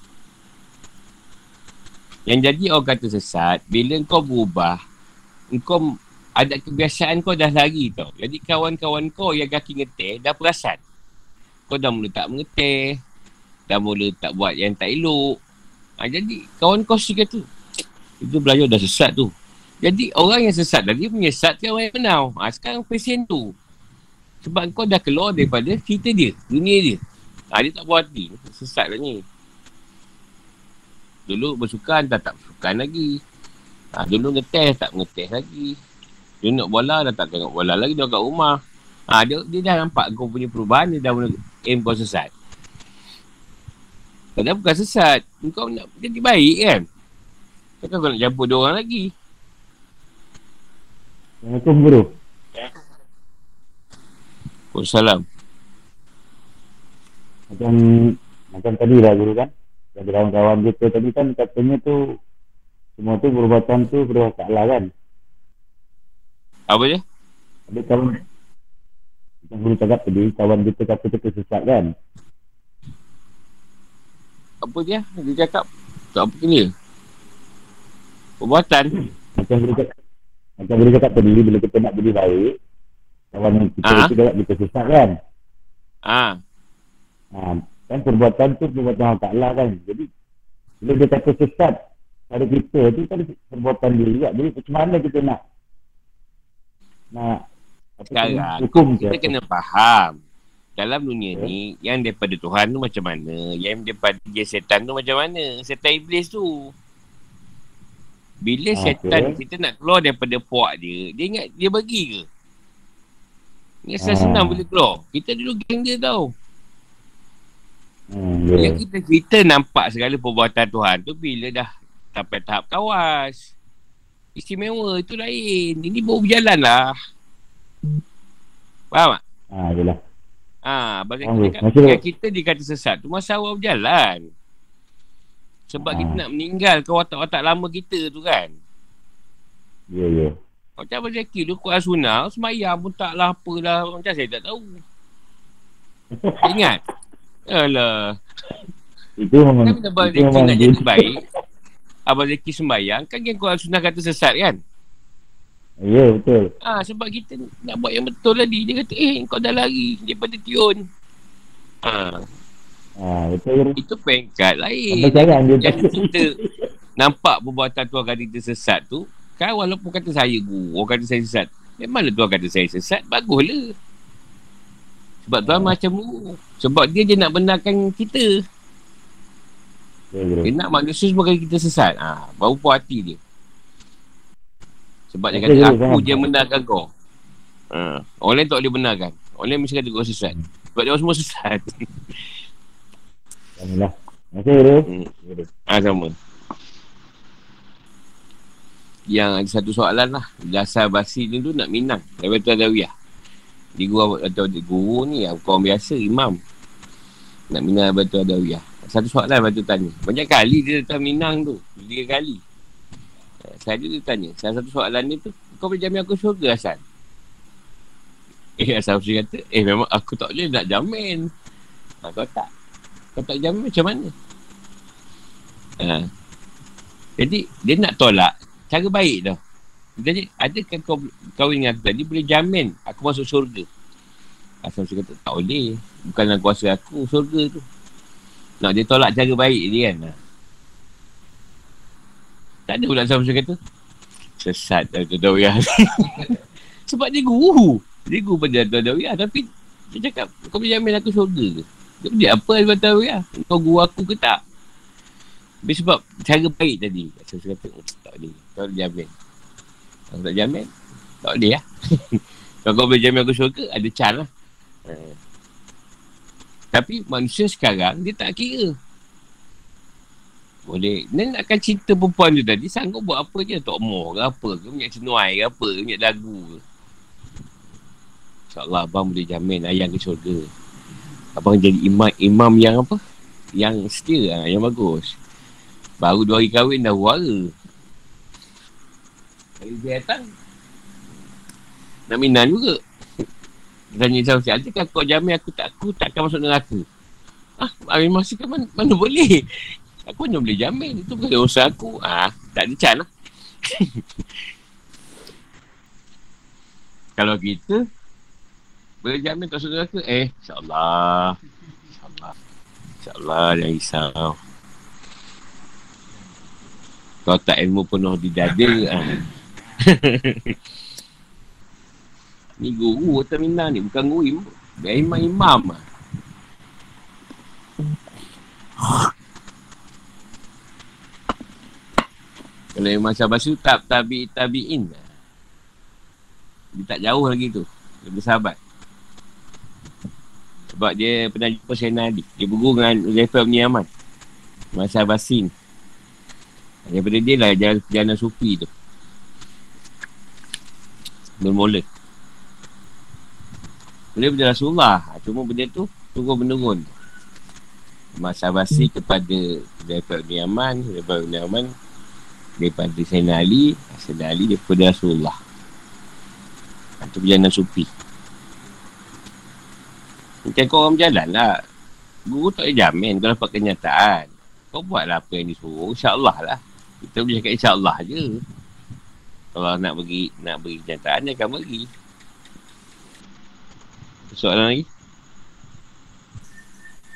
Yang jadi orang kata sesat, bila kau berubah, kau ada kebiasaan kau dah lari tau. Jadi kawan-kawan kau yang kaki ngeteh dah perasan. Kau dah mula tak mengeteh. Dah mula tak buat yang tak elok. Ha, jadi kawan kau si kata, itu belajar dah sesat tu. Jadi orang yang sesat tadi menyesatkan orang yang menau. Ha, sekarang pesen tu. Sebab kau dah keluar daripada cerita dia, dunia dia. Ha, dia tak buat hati. Sesat lah ni. Dulu bersukan, dah tak bersukan lagi. Ha, dulu ngeteh, tak ngeteh lagi. Dia nak bola, dah tak tengok bola lagi. Dia kat rumah. Ha, dia, dia dah nampak kau punya perubahan, dia dah mula aim kau sesat. Padahal bukan sesat. Kau nak jadi baik kan? Takkan kau nak campur dua orang lagi. Assalamualaikum guru. Waalaikumsalam. Macam macam tadi lah guru kan. Yang kawan-kawan kita tadi kan katanya tu semua tu perubatan tu perubatan Allah kan. Apa dia? Ada kawan macam guru cakap tadi kawan kita kata kita sesat kan. Apa dia? Dia cakap tak apa kena. Perbuatan. Macam guru cakap macam guru cakap tadi bila kita nak jadi baik kawan kita Ha? ha? itu kita sesat kan. Ah, Ha, kan perbuatan tu perbuatan Allah Ta'ala kan. Jadi, bila dia kata sesat pada kita tu kan perbuatan dia juga. Jadi, macam mana kita nak nak apa sekarang hukum ke? kita kena faham. Dalam dunia ni, yang daripada Tuhan tu macam mana? Yang daripada dia setan tu macam mana? Setan iblis tu. Bila Ah, setan kita nak keluar daripada puak dia, dia ingat dia bagi ke? Ingat Ah. senang boleh keluar. Kita dulu geng dia tau. Hmm, ya. Yang kita kita nampak segala perbuatan Tuhan tu bila dah sampai tahap kawas. Istimewa itu lain. Ini baru berjalan lah. Faham tak? Ha, yelah. Ha, bagi kita, kita dikata sesat tu masa awal berjalan. Sebab Ah. kita nak meninggalkan watak-watak lama kita tu kan. Ya, ya. Macam Abang Zaki tu Quran Sunnah Semayang pun taklah apalah Macam saya tak tahu [LAUGHS] Ingat Alah Itu memang Kan Abang Zaki nak jadi baik Abang Zaki sembayang Kan yang Quran Sunnah kata sesat kan? Ya, betul. Ah Sebab kita nak buat yang betul tadi. Dia kata eh kau dah lari Daripada tiun Ah, Ha, betul. Itu pengkat lain. Yang kita Nampak perbuatan Tuhan kata kita sesat tu Kan? Walaupun kata saya guru Orang kata saya sesat. Memanglah Tuhan kata saya sesat? Baguslah. Sebab Tuhan Hmm. macam guru. Sebab dia je nak benarkan kita. Dia nak manusia semua kita sesat ha, Baru puas hati dia Sebab dia kata aku je benarkan kau ha. Orang lain tak boleh benarkan Orang lain mesti kata kau sesat Sebab dia semua sesat Alhamdulillah. Terima kasih, guru. Hmm. Ah sama. Yang ada satu soalan lah. Dasar basi ni tu nak minang. Lepas tu ada wiyah. Di guru atau di guru ni yang kawan biasa imam. Nak minang lepas tu ada wiyah. Satu soalan lepas tu tanya. Banyak kali dia datang minang tu. Tiga kali. Eh, Saya dia tanya. Salah satu soalan ni tu. Kau boleh jamin aku syurga Hasan? Eh Hasan mesti kata. Eh memang aku tak boleh nak jamin. Ha, kau tak. Kau tak jamin macam mana? Ha. Jadi dia nak tolak cara baik tau. Jadi adakah kau kau dengan aku tadi boleh jamin aku masuk syurga? Asal mesti kata tak boleh. Bukanlah kuasa aku syurga tu. Nak dia tolak cara baik dia kan. Tak ada pula Asal mesti kata. Sesat dah tu dawiyah. [LAUGHS] Sebab dia guru. Dia guru pada tu dawiyah tapi dia cakap kau boleh jamin aku syurga ke? Dia dia apa kata dawiyah? Kau guru aku ke tak? Tapi sebab cara baik tadi. Saya kata, "Hmm, tak boleh. Tak boleh jamin. Kalau tak jamin, tak boleh lah. [LAUGHS] Kalau kau boleh jamin aku syurga, ada chance lah. Eh. Tapi manusia sekarang, dia tak kira. Boleh. Ni nakkan cinta perempuan tu tadi, sanggup buat apa je. Tok Moh ke apa ke, minyak cenuai ke apa ke, minyak dagu ke. InsyaAllah abang boleh jamin ayang ke syurga. Abang jadi imam, imam yang apa? Yang setia, ha, yang bagus. Baru dua hari kahwin dah wara. Hari dia datang. Nak minan juga. Tanya jauh si Adakah kau jamin aku tak aku takkan masuk neraka? Ah, Amin masih kan mana, mana boleh? [LAUGHS] Aku hanya boleh jamin. Itu bukan usaha aku. Ah, tak ada can lah. [LAUGHS] Kalau kita boleh jamin tak saudara ke? Eh, insyaAllah. InsyaAllah. InsyaAllah, jangan risau. Kalau tak ilmu penuh di dada, ah. [LAUGHS] ni guru atau minang ni, bukan guru. Biar imam-imam lah. Kalau yang masa basu tak tabi tabiin. Dia tak jauh lagi tu. Lebih sahabat. Sebab dia pernah jumpa Sayyidina Ali. Dia berguru dengan Uzaifah bin Yaman. Masa basin. Daripada dia lah jalan perjalanan sufi tu. Bermula. Boleh benda Rasulullah. Cuma benda tu tunggu menurun. Masa basi kepada Uzaifah bin Yaman. Uzaifah bin Yaman daripada Sayyidina Ali. Sayyidina Ali daripada Rasulullah. Itu perjalanan sufi. Macam kau orang berjalan lah. Guru tak boleh jamin kau dapat kenyataan. Kau buatlah apa yang disuruh insyaAllah lah. Kita boleh cakap insyaAllah je. Kalau nak bagi nak bagi kenyataan dia akan bagi soalan lagi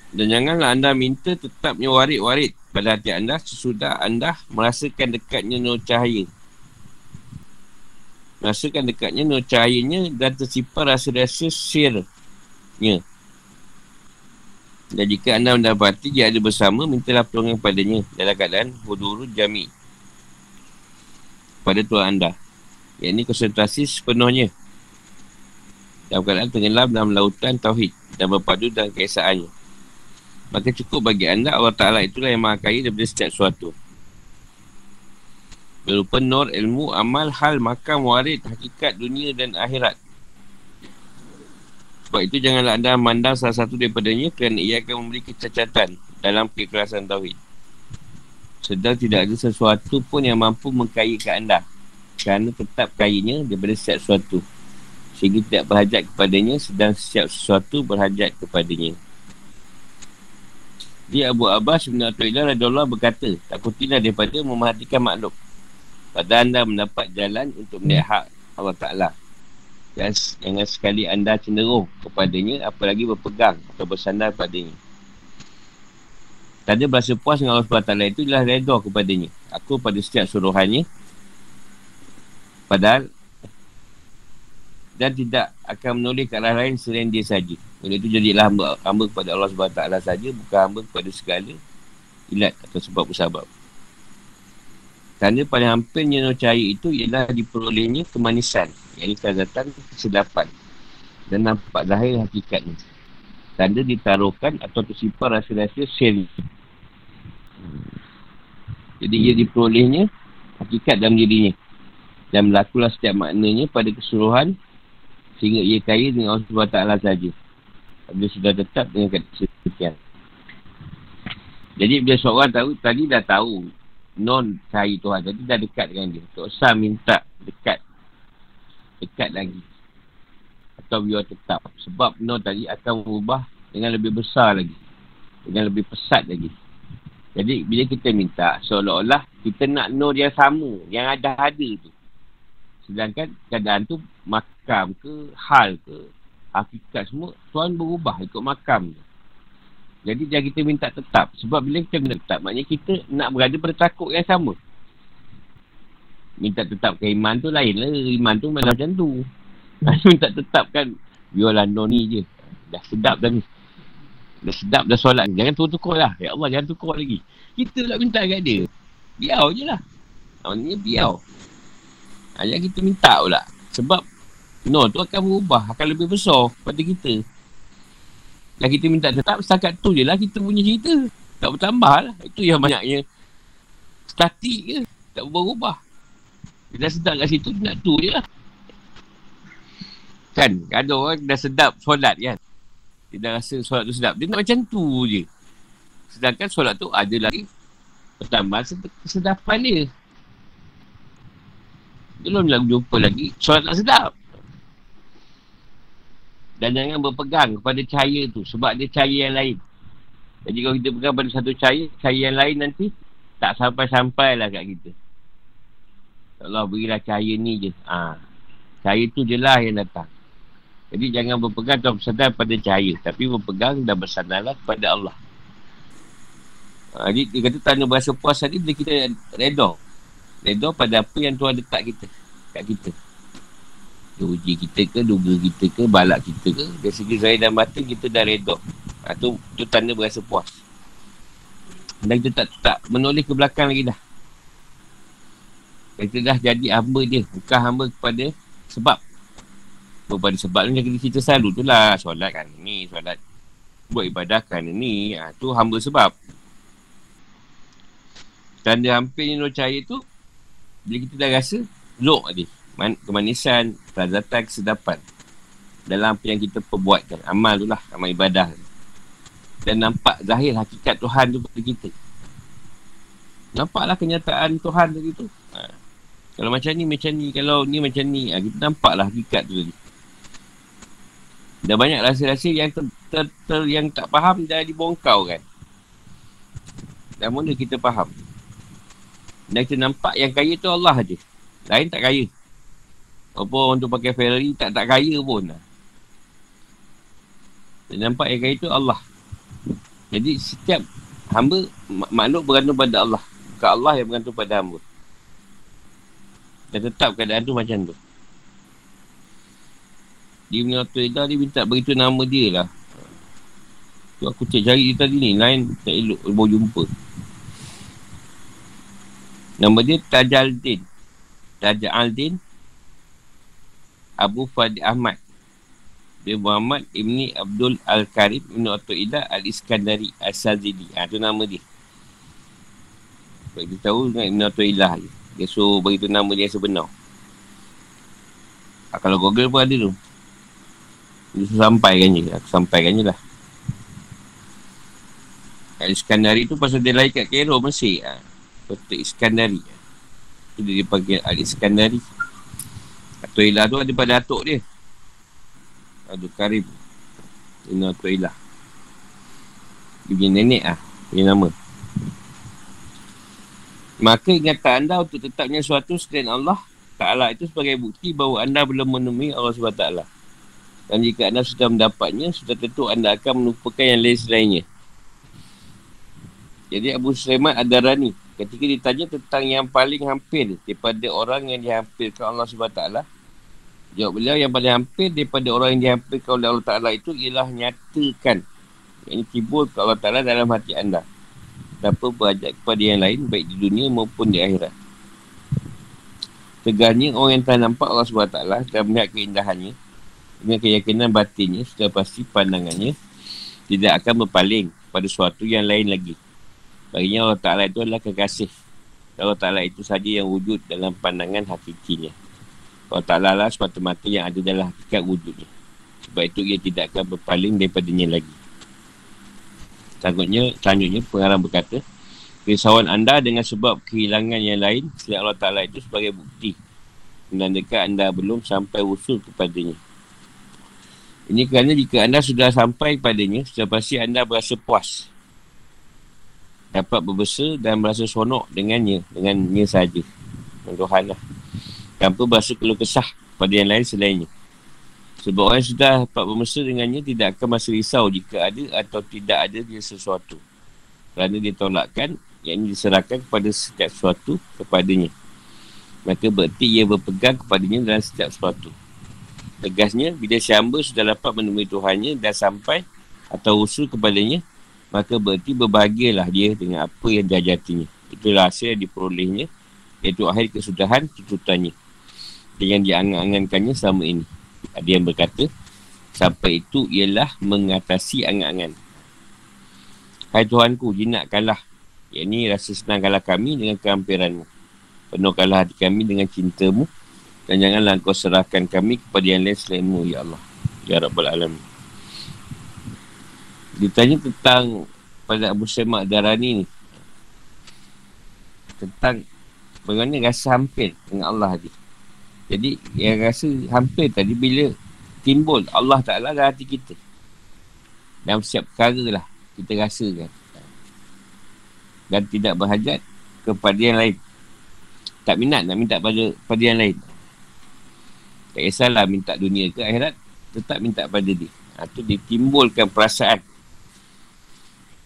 dan janganlah anda minta tetapnya warid-warid pada hati anda sesudah anda merasakan dekatnya nur cahaya. Merasakan dekatnya nur cahayanya dan tersimpan rasa-rasa sirnya. Dan jika anda mendapati dia ada bersama, mintalah pertolongan padanya dalam keadaan huduru jami. Pada Tuhan anda. Yang ini konsentrasi sepenuhnya. Dalam keadaan tenggelam dalam lautan Tauhid dan berpadu dalam keesaannya. Maka cukup bagi anda Allah Ta'ala itulah yang maha kaya daripada setiap sesuatu. Berupa nur, ilmu, amal, hal, makam, warid, hakikat, dunia dan akhirat. Sebab itu janganlah anda memandang salah satu daripadanya Kerana ia akan memberi kecacatan dalam keikhlasan Tauhid. Sedang tidak ada sesuatu pun yang mampu mengkayakan anda. Kerana tetap kayanya daripada setiap sesuatu Sehingga tidak berhajat kepadanya Sedang setiap sesuatu berhajat kepadanya dia Abu Abbas bin Atwailah radiyallahu berkata, takutilah daripada memerhatikan makhluk. Pada anda mendapat jalan untuk melihat hak Allah Ta'ala. Dan jangan sekali anda cenderung kepadanya, apalagi berpegang atau bersandar padanya. Tanda berasa puas dengan Allah SWT itu ialah redha kepadanya. Aku pada setiap suruhannya. Padahal dan tidak akan menoleh ke arah lain selain dia saja. Oleh itu jadilah hamba, hamba kepada Allah SWT saja, bukan hamba kepada segala ilat atau sebab bersabab. Kerana paling hampirnya nur cahaya itu ialah diperolehnya kemanisan, yang kezatan kesedapan dan nampak zahir hakikatnya. Tanda ditaruhkan atau tersimpan rasa-rasa seri. Jadi ia diperolehnya hakikat dalam dirinya. Dan berlakulah setiap maknanya pada keseluruhan Sehingga ia kaya dengan Allah SWT saja. Dia sudah tetap dengan kata sekian. Jadi bila seorang tahu, tadi dah tahu non cahaya Tuhan. Jadi dah dekat dengan dia. Tak usah minta dekat. Dekat lagi. Atau biar tetap. Sebab non tadi akan berubah dengan lebih besar lagi. Dengan lebih pesat lagi. Jadi bila kita minta, seolah-olah kita nak nur yang sama. Yang ada-ada tu. Sedangkan keadaan tu makam ke, hal ke, hakikat semua, Tuhan berubah ikut makam tu. Jadi jangan kita minta tetap. Sebab bila kita minta tetap, maknanya kita nak berada pada takut yang sama. Minta tetap ke iman tu lain lah. Iman tu memang macam tu. [LAUGHS] minta tetap kan, biarlah no ni je. Dah sedap dah ni. Dah sedap dah solat. Jangan tukar-tukar lah. Ya Allah, jangan tukar lagi. Kita nak minta kat dia. Biar je lah. Maksudnya biar. Yang kita minta pula. Sebab no tu akan berubah. Akan lebih besar pada kita. Yang kita minta tetap setakat tu je lah kita punya cerita. Tak bertambah lah. Itu yang banyaknya Statik je. Tak berubah. Dia dah sedap kat situ, nak tu je lah. Kan? Ada orang dah sedap solat kan? Dia dah rasa solat tu sedap. Dia nak macam tu je. Sedangkan solat tu ada lagi pertambahan kesedapan dia. Belum nak jumpa lagi solat tak sedap. Dan jangan berpegang kepada cahaya tu sebab dia cahaya yang lain. Jadi kalau kita pegang pada satu cahaya, cahaya yang lain nanti tak sampai-sampai lah kat kita. Allah berilah cahaya ni je. Ha. Cahaya tu je lah yang datang. Jadi jangan berpegang atau bersandar pada cahaya. Tapi berpegang dan bersandarlah kepada Allah. Ha, jadi dia kata tanda berasa puas tadi bila kita redor. Redor pada apa yang Tuhan letak kita. Kat kita. Dia uji kita ke, duga kita ke, balak kita ke. Dari segi zahir dan batin kita dah redor. Ha, tu, tu tanda berasa puas. Dan kita tak, tak menoleh ke belakang lagi dah. Kita dah jadi hamba dia. Bukan hamba kepada sebab. Kepada sebab ni kita cerita selalu tu lah. Solat kan ni, solat. Buat ibadah kan ni. Ha, tu hamba sebab. Tanda hampir ni cahaya tu bila kita dah rasa Zuk tadi Man, Kemanisan Kelazatan Kesedapan. Dalam apa yang kita perbuatkan. Amal tu lah Amal ibadah. Dan nampak zahir hakikat Tuhan tu pada kita. Nampaklah kenyataan Tuhan tadi tu. Ha. Kalau macam ni macam ni. Kalau ni macam ni. Ha, Kita nampaklah hakikat tu tadi. Dah banyak rasa-rasa yang ter, ter, ter, yang tak faham dah dibongkau kan. Dan mula kita faham. Dan kita nampak yang kaya tu Allah aja. Lain tak kaya. Apa orang tu pakai Ferrari tak tak kaya pun. Dan nampak yang kaya tu Allah. Jadi setiap hamba makhluk bergantung pada Allah. Bukan Allah yang bergantung pada hamba. Dan tetap keadaan tu macam tu. Dia punya Tuhan dia minta beritahu nama dia lah. Tu aku cek cari dia tadi ni. Lain tak elok boleh jumpa. Nama dia Tajaldin. Tajaldin Abu Fadi Ahmad. Dia Muhammad Ibni Abdul Al-Karim Ibn Atu'idah Al-Iskandari Al-Sazili. Ha, tu nama dia. Sebab kita tahu dengan Ibn Atu'idah je. Dia suruh beritahu nama dia sebenar. Ha, kalau Google pun ada tu. Dia sampaikan je. Aku sampaikan je lah. Al-Iskandari tu pasal dia lahir kat Cairo, Mesir. Ha. Kota Iskandari. Itu dia dipanggil Al-Iskandari. Atau Ilah tu ada pada atuk dia. Abdul Karim. Ini Atuk Ilah. Punya nenek lah. Punya nama. Maka ingatan anda untuk tetapnya suatu selain Allah Ta'ala itu sebagai bukti bahawa anda belum menemui Allah SWT. Dan jika anda sudah mendapatnya, sudah tentu anda akan melupakan yang lain selainnya. Jadi Abu Sulaiman Ad-Darani ketika ditanya tentang yang paling hampir daripada orang yang dihampirkan Allah SWT jawab beliau yang paling hampir daripada orang yang dihampirkan oleh Allah Ta'ala itu ialah nyatakan yang tibur ke Allah Ta'ala dalam hati anda. Tanpa berajak kepada yang lain baik di dunia maupun di akhirat. Tegahnya orang yang telah nampak Allah SWT dan melihat keindahannya dengan keyakinan batinnya sudah pasti pandangannya tidak akan berpaling pada suatu yang lain lagi Baginya Allah Ta'ala itu adalah kekasih. Allah Ta'ala itu saja yang wujud dalam pandangan hakikinya. Allah Ta'ala lah semata-mata yang ada dalam hakikat wujudnya. Sebab itu ia tidak akan berpaling daripadanya lagi. Selanjutnya, selanjutnya pengarang berkata, Risauan anda dengan sebab kehilangan yang lain, selain Allah Ta'ala itu sebagai bukti. Menandakan anda belum sampai usul kepadanya. Ini kerana jika anda sudah sampai padanya, sudah pasti anda berasa puas dapat berbesar dan berasa sonok dengannya dengannya dengan Tuhan lah. Tanpa berasa keluh kesah pada yang lain selainnya. Sebab orang sudah dapat berbesar dengannya tidak akan masih risau jika ada atau tidak ada dia sesuatu. Kerana dia tolakkan yang diserahkan kepada setiap sesuatu kepadanya. Maka berarti ia berpegang kepadanya dalam setiap sesuatu. Tegasnya bila si hamba sudah dapat menemui Tuhannya dan sampai atau usul kepadanya maka berarti berbahagialah dia dengan apa yang diajatinya. Itulah hasil yang diperolehnya, iaitu akhir kesudahan tuntutannya. Dengan diangan-angankannya selama ini. Ada yang berkata, sampai itu ialah mengatasi angan-angan. Hai Tuhanku, jinakkanlah Yang ini rasa senangkanlah kami dengan kehampiranmu. Penuhkanlah hati kami dengan cintamu. Dan janganlah kau serahkan kami kepada yang lain selainmu, Ya Allah. Ya Rabbal Alamin. Ditanya tentang pada Abu Semak Darani ni. Tentang bagaimana rasa hampir dengan Allah tadi. Jadi yang rasa hampir tadi bila timbul Allah Ta'ala dalam hati kita. Dalam setiap perkara lah kita rasakan. Dan tidak berhajat kepada yang lain. Tak minat nak minta pada, pada yang lain. Tak kisahlah minta dunia ke akhirat. Tetap minta pada dia. Ha, tu ditimbulkan perasaan.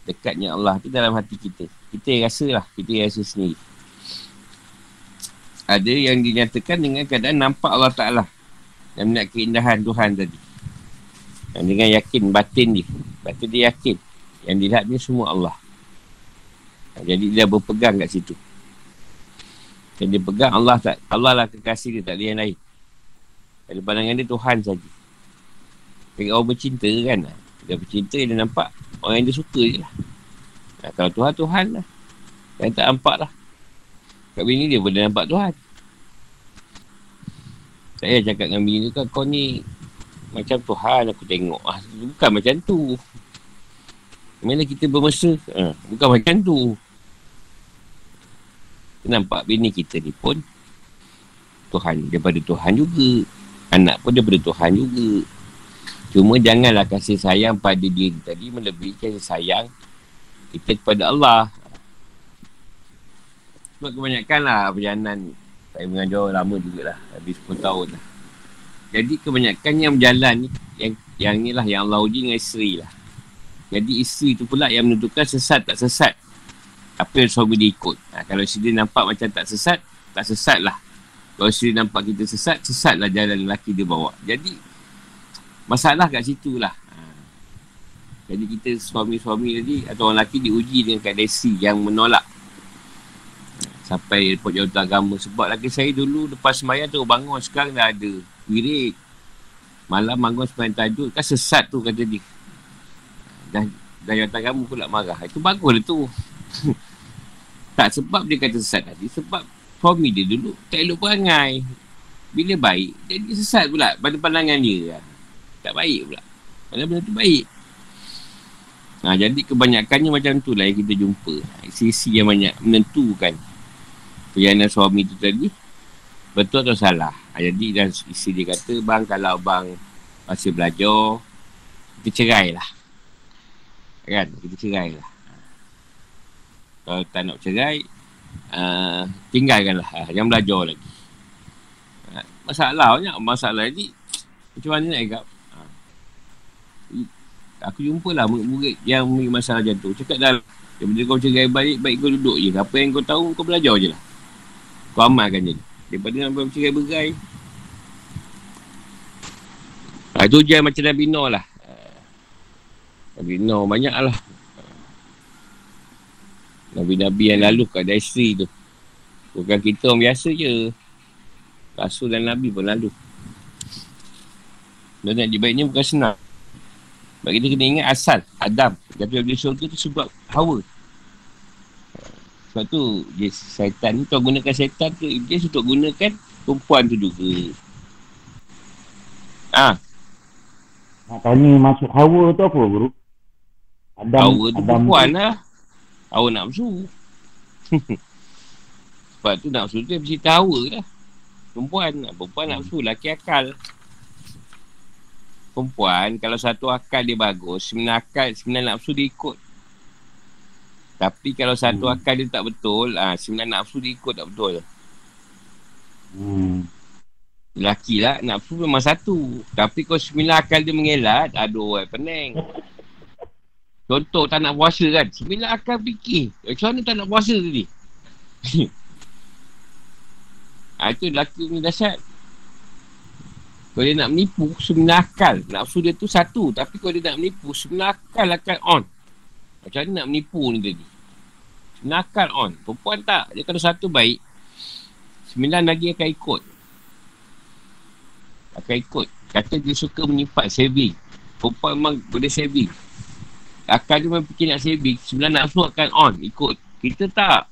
Dekatnya Allah tu dalam hati kita. Kita yang rasa lah. Kita yang rasa sendiri. Ada yang dinyatakan dengan keadaan nampak Allah Ta'ala. Dan melihat keindahan Tuhan tadi. Dan dengan yakin batin dia. Batin dia yakin. Yang dilihat ni semua Allah. Jadi dia berpegang kat situ. Dan dia pegang Allah tak Allah lah kekasih dia tak ada yang lain. Dari pandangan dia Tuhan saja. Jadi orang bercinta kan. Dia bercinta dia nampak orang yang dia suka je lah. Nah, kalau Tuhan, Tuhan lah. Yang tak nampak lah. Kat bini dia boleh nampak Tuhan. Saya cakap dengan bini kan kau ni macam Tuhan aku tengok. Ah, bukan macam tu. Mana kita bermesra? Ha, bukan macam tu. Nampak bini kita ni pun Tuhan daripada Tuhan juga. Anak pun daripada Tuhan juga. Cuma janganlah kasih sayang pada diri tadi melebihi kasih sayang kita kepada Allah. Sebab kebanyakan lah perjalanan saya mengajar lama jugalah. Habis 10 tahun lah. Jadi kebanyakan yang berjalan ni, yang, yang ni lah yang Allah uji dengan isteri lah. Jadi isteri tu pula yang menentukan sesat tak sesat. Apa yang suami dia ikut. Ha, kalau isteri dia nampak macam tak sesat, tak sesat lah. Kalau isteri nampak kita sesat, sesat lah jalan lelaki dia bawa. Jadi, masalah kat situ lah. Ha. Jadi kita suami-suami tadi atau orang lelaki diuji dengan keadaan isteri yang menolak. Sampai report jauh agama. Sebab lagi saya dulu lepas semayang tu bangun sekarang dah ada wirid. Malam bangun semayang tajuk kan sesat tu kata dia dah dah yang kamu pula marah. Itu bagus lah tu. [LAUGHS] tak sebab dia kata sesat tadi. Sebab suami dia dulu tak elok perangai. Bila baik, jadi sesat pula pada pandangan dia. Tak baik pula. Padahal benda tu baik. Ha, jadi kebanyakannya macam tu lah yang kita jumpa. Sisi yang banyak menentukan perjalanan suami tu tadi. Betul atau salah. Ha, jadi dan isi dia kata, bang kalau bang masih belajar, kita cerai lah. Kan? Kita cerai lah. Kalau tak nak cerai, uh, tinggalkanlah. Uh, jangan belajar lagi. Uh, masalah banyak. Masalah ni, macam mana nak agak? Aku jumpa lah murid-murid yang memiliki masalah tu. Cakap dah, benda kau cerai baik, baik kau duduk je. Apa yang kau tahu, kau belajar je lah. Kau amalkan je. Daripada nak cerai berai. Uh, itu je macam Nabi Noor lah. Nabi Nuh banyak lah. Nabi-Nabi yang lalu kat ada isteri tu. Bukan kita orang biasa je. Rasul dan Nabi pun lalu. Dan nak dibaiknya bukan senang. Sebab kita kena ingat asal. Adam. Tapi dari syurga tu sebab Hawa. Sebab tu dia syaitan ni tuan gunakan syaitan tu. Iblis untuk gunakan perempuan tu juga. Ah. Nak tanya masuk Hawa tu apa guru? Adam, Hawa tu Adam perempuan tu. lah. Hawa nafsu. [LAUGHS] Sebab tu nafsu tu dia cerita Hawa lah. Perempuan. Perempuan nafsu. Laki akal. Perempuan, kalau satu akal dia bagus, sembilan akal, sembilan nafsu dia ikut. Tapi kalau satu hmm. akal dia tak betul, ah ha, sembilan nafsu dia ikut tak betul. Hmm. Laki lah, nafsu memang satu. Tapi kalau sembilan akal dia mengelat, aduh, pening. Contoh tak nak puasa kan. Sembilan akan fikir. Macam mana tak nak puasa tadi? ha, [LAUGHS] itu lelaki ni dahsyat. Kalau dia nak menipu, sembilan akal. Nafsu dia tu satu. Tapi kalau dia nak menipu, sembilan akal akan on. Macam mana nak menipu ni tadi? Sembilan akal on. Perempuan tak. Dia kalau satu baik, sembilan lagi akan ikut. Akan ikut. Kata dia suka menyimpan saving. Perempuan memang boleh saving akal dia memang fikir nak saving sembilan nafsu akan on ikut Kita tak.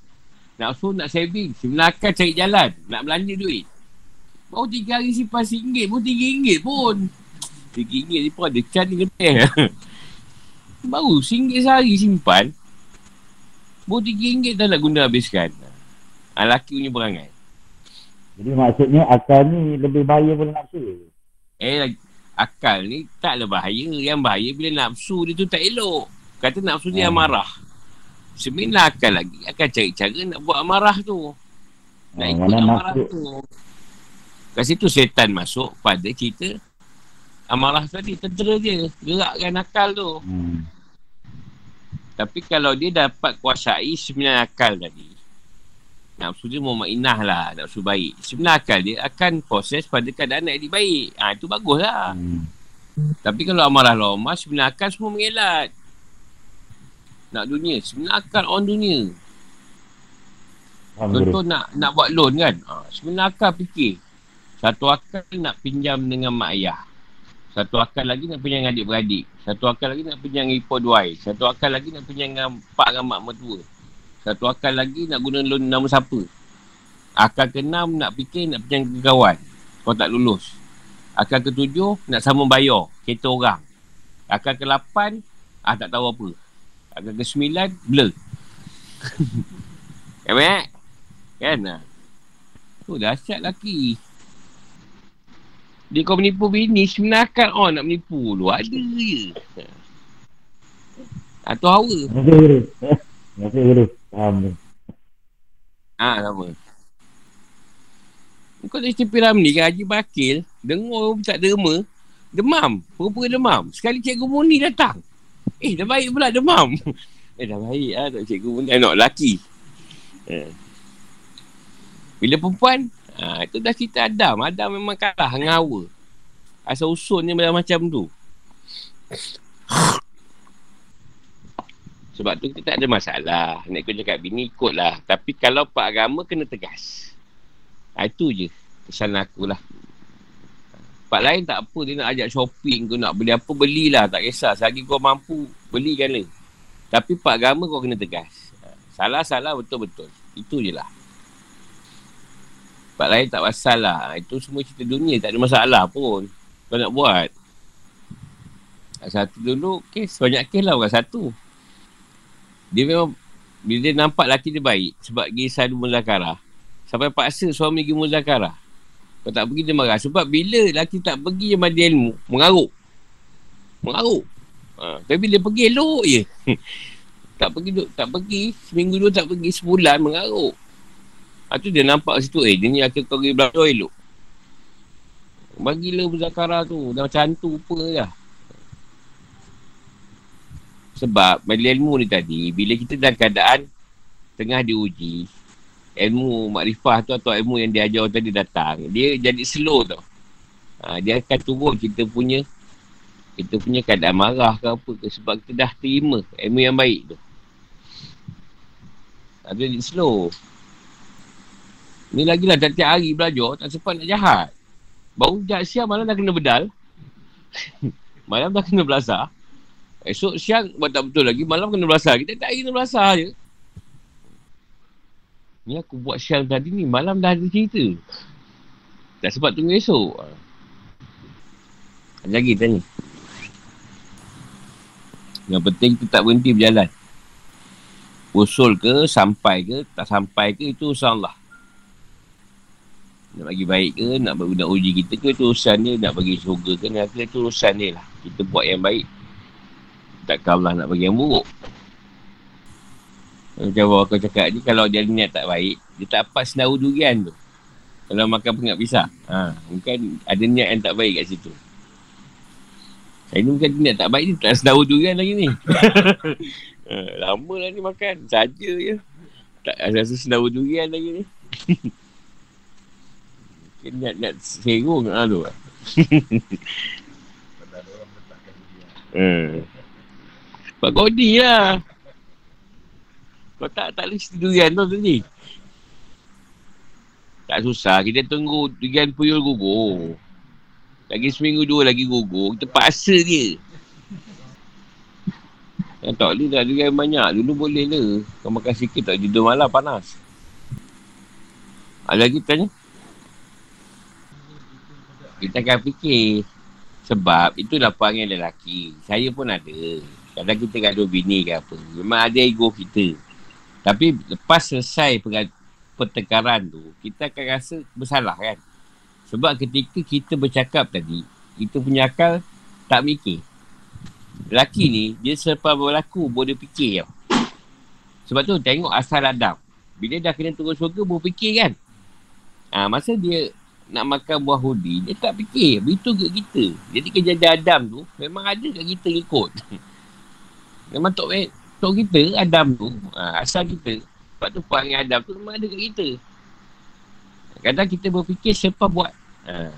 Nafsu nak saving. Sebenarnya akal cari jalan. Nak belanja duit. Baru tiga hari simpan RM1 pun RM3 pun. RM3 ni pun ada can ni lebih. Baru RM1 sehari simpan. Baru RM3 dah nak guna habiskan. Ha, laki punya perangai. Jadi maksudnya akal ni lebih bahaya pada nafsu. Eh, akal ni taklah bahaya. Yang bahaya bila nafsu dia tu tak elok. Kata nafsu ni Hmm. amarah. Sebenarnya akal lagi. Akan cari cara nak buat amarah tu. Nak Ah, ikut amarah nafsu. tu. Kat situ setan masuk pada kita amarah tadi tentera dia. Gerakkan akal tu. Hmm. Tapi kalau dia dapat kuasai sembilan akal tadi, nafsu dia mumainah lah, nafsu baik. Sembilan akal dia akan proses pada keadaan nak jadi baik. Ha, itu bagus lah. Hmm. Tapi kalau amarah lomah, sembilan akal semua mengelat. Nak dunia, sembilan akal on dunia. Contoh nak nak buat loan kan, ha, sembilan akal fikir. Satu akal nak pinjam dengan mak ayah. Satu akal lagi nak pinjam dengan adik-beradik. Satu akal lagi nak pinjam dengan ipar duai. Satu akal lagi nak pinjam dengan pak dengan mak mertua. Satu akal lagi nak guna loan nama siapa. Akal keenam nak fikir nak pinjam ke kawan. Kau tak lulus. Akal ketujuh nak sambung bayar. Kereta orang. Akal ke ah tak tahu apa. Akal ke sembilan blur. [LAUGHS] kan Mek? Kan? ah. Tu dahsyat laki. Dia kau menipu bini, sebenarnya akal on nak menipu lu. Ada je. Atau hawa. Terima kasih guru. Terima kasih guru. Faham ni. Ha, sama. Kau dah cerita Ramli kan Haji Bakil, dengar orang tak derma, demam. Pura-pura demam. Sekali cikgu Muni datang. Eh, dah baik pula demam. [LAUGHS] eh, dah baik lah tak cikgu Muni. Anak lelaki. Eh. Bila perempuan, ha, itu dah cerita Adam. Adam memang kalah dengan Hawa. Asal usulnya macam tu. Sebab tu kita tak ada masalah. Nak ikut cakap bini, ikutlah. Tapi kalau pak agama, kena tegas. Ha, itu je. Kesan aku lah. Pak lain tak apa. Dia nak ajak shopping ke nak beli apa, belilah. Tak kisah. Selagi kau mampu, belikan lah. Tapi pak agama kau kena tegas. Ha, Salah-salah, betul-betul. Itu je lah. Pak lain tak pasal lah. Itu semua cerita dunia. Tak ada masalah pun. Kau nak buat. Satu dulu, kes. Banyak kes lah orang satu. Dia memang bila dia nampak laki dia baik sebab pergi sadu muzakarah. Sampai paksa suami pergi muzakarah. Kalau tak pergi dia marah. Sebab bila laki tak pergi yang ada ilmu, mengaruk. Mengaruk. Ha, tapi bila pergi elok je. [LAUGHS] tak pergi tak pergi, seminggu dua tak pergi, sebulan mengaruk. Ha, tu dia nampak situ, eh dia ni laki kau pergi belajar elok. Bagilah muzakarah tu, dah macam hantu apa dah. Sebab majlis ilmu ni tadi, bila kita dalam keadaan tengah diuji, ilmu makrifah tu atau ilmu yang dia ajar tadi datang, dia jadi slow tau. Ha, dia akan turun kita punya kita punya keadaan marah ke apa ke sebab kita dah terima ilmu yang baik tu. Ha, dia jadi slow. Ni lagi lah tiap-tiap hari belajar, tak sempat nak jahat. Baru jahat siang malam dah kena bedal. [LAUGHS] malam dah kena belasah. Esok siang buat tak betul lagi, malam kena belasah. Kita tak kena belasah je. Ni aku buat siang tadi ni, malam dah ada cerita. Tak sempat tunggu esok. Ada lagi tanya. Yang penting kita tak berhenti berjalan. Usul ke, sampai ke, tak sampai ke, itu urusan Allah. Nak bagi baik ke, nak, nak uji kita ke, itu urusan dia. Nak bagi surga ke, neraka, itu urusan dia lah. Kita buat yang baik, takkan Allah nak bagi yang buruk. Macam kau cakap ni, kalau dia niat tak baik, dia tak dapat senaru durian tu. Kalau makan pengat pisah. Ha, mungkin ada niat yang tak baik kat situ. Saya ni bukan niat tak baik ni, tak senaru durian lagi ni. [LAUGHS] ha, lama lah ni makan, saja je. Tak rasa senaru durian lagi ni. [LAUGHS] mungkin niat-niat serong lah tu. Hmm. Sebab kau ni lah. Kau tak tak list durian tu tadi. Tak susah. Kita tunggu durian puyul gugur. Lagi seminggu dua lagi gugur. Kita paksa dia. Yang tak boleh dah yang banyak. Dulu boleh le. Kau makan sikit tak tidur malam panas. Ada lagi tanya? Kita akan fikir. Sebab itulah perangai lelaki. Saya pun ada. Kadang kita gaduh bini ke apa. Memang ada ego kita. Tapi lepas selesai pertengkaran tu, kita akan rasa bersalah kan. Sebab ketika kita bercakap tadi, kita punya akal tak mikir. Lelaki ni, dia selepas berlaku boleh fikir tau. Sebab tu tengok asal Adam. Bila dah kena turun surga, boleh fikir kan? Ha, masa dia nak makan buah hudi, dia tak fikir. Begitu ke kita. Jadi kejadian Adam tu, memang ada kat kita ikut. [LAUGHS] memang tok, tok kita, Adam tu, ha, asal kita. Sebab tu perangai Adam tu memang ada kat kita. Kadang kita berfikir siapa buat. Ha.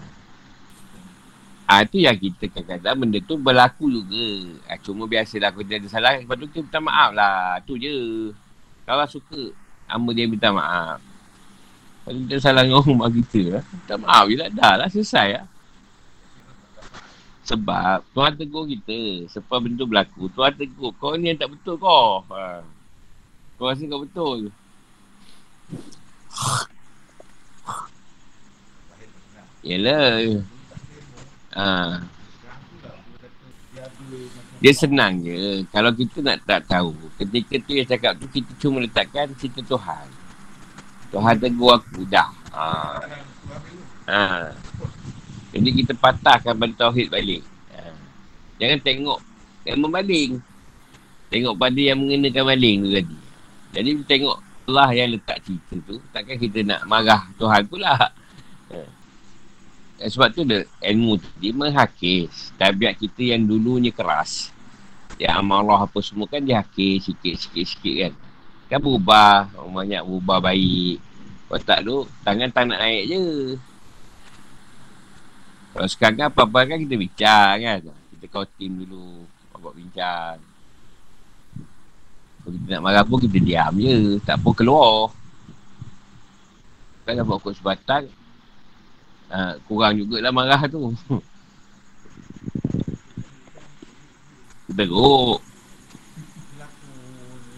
Ha, itu yang kita kadang-kadang benda tu berlaku juga. Ha, cuma biasalah aku ada salah. Lepas tu kita minta maaf lah. Tu je. Kalau suka, hamba dia minta maaf. Kalau kita salah dengan rumah kita lah. Minta maaf je lah. Dah lah selesai lah. Sebab Tuhan tegur kita. Sebab benda berlaku. Tuhan tegur. Kau ni yang tak betul kau. Ha. Kau rasa kau betul. Yelah. Ha. Dia senang je. Kalau kita nak tak tahu, ketika tu yang cakap tu, kita cuma letakkan cerita Tuhan. Tuhan tegur aku, dah. Ha. Ha. Jadi kita patahkan pada Tauhid balik. Ha. Jangan tengok yang membaling. Tengok pada yang mengenakan baling tu tadi. Jadi tengok Allah yang letak cerita tu, takkan kita nak marah Tuhan pula. Ha. Eh, sebab tu dia, ilmu tu, dia menghakis. Tabiat kita yang dulunya keras. Ya amarah apa semua kan dia hakis sikit-sikit-sikit kan. Kan berubah. Banyak berubah baik. Kalau tak tu, tangan tak nak naik je. Kalau sekarang kan apa-apa kan kita bincang kan. Kita kau tim dulu. Buat bincang. Kalau kita nak marah pun kita diam je. Tak pun keluar. Kan dah buat kot sebatang ha, kurang jugalah marah tu. [LAUGHS] Teruk.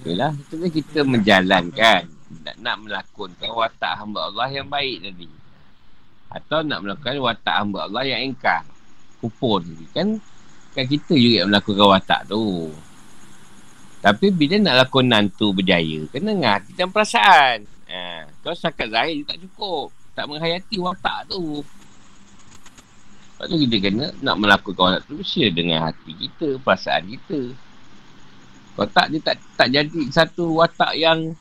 Yalah, itu kan kita menjalankan. Nak, nak melakonkan watak hamba Allah yang baik tadi. Atau nak melakukan watak hamba Allah yang engkar. Kupon tadi. Kan, kan kita juga yang melakukan watak tu. Tapi bila nak lakon nantu berjaya, kena ngati dan perasaan. Ha, kalau sakat zahir tak cukup tak menghayati watak tu. Lepas tu kita kena nak melakukan watak tu mesti dengan hati kita, perasaan kita. Watak dia tak tak jadi satu watak yang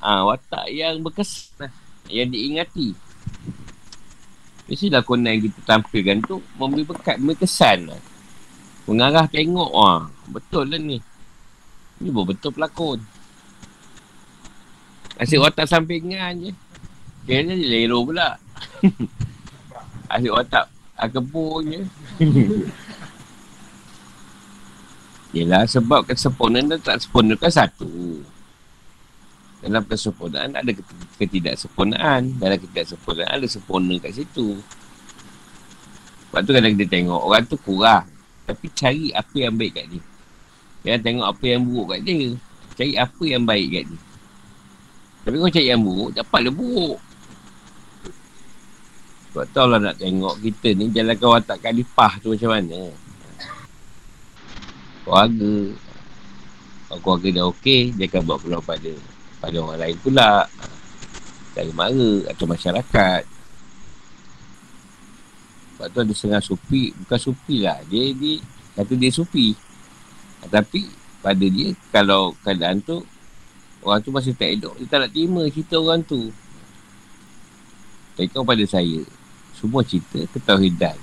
ah ha, watak yang berkesan lah, yang diingati. Mesti lakonan yang kita tampilkan tu memberi bekat, memberi kesan lah. Mengarah tengok, wah, betul lah ni. Ni betul pelakon. Asyik watak sampingan je. Kira dia lero pula. [LAUGHS] Asyik otak Akebun je. [LAUGHS] Yelah sebab kesempurnaan dan tak sempurna kan satu. Dalam kesempurnaan ada ketidaksempurnaan. Dalam ketidaksempurnaan ada sempurna kat situ. Sebab tu kadang kita tengok orang tu kurang. Tapi cari apa yang baik kat dia. Jangan tengok apa yang buruk kat dia. Cari apa yang baik kat dia. Tapi kau cari yang buruk, dapatlah buruk. Sebab tu Allah nak tengok kita ni jalankan watak kalifah tu macam mana. Keluarga. Kalau keluarga dah okey, dia akan buat peluang pada pada orang lain pula. Dari mara atau masyarakat. Sebab tu ada setengah supi, bukan supi lah. Dia, dia kata dia supi. Tapi pada dia, kalau keadaan tu, orang tu masih tak elok, dia tak nak terima cerita orang tu. Tengok pada saya, semua cerita ketauhidan.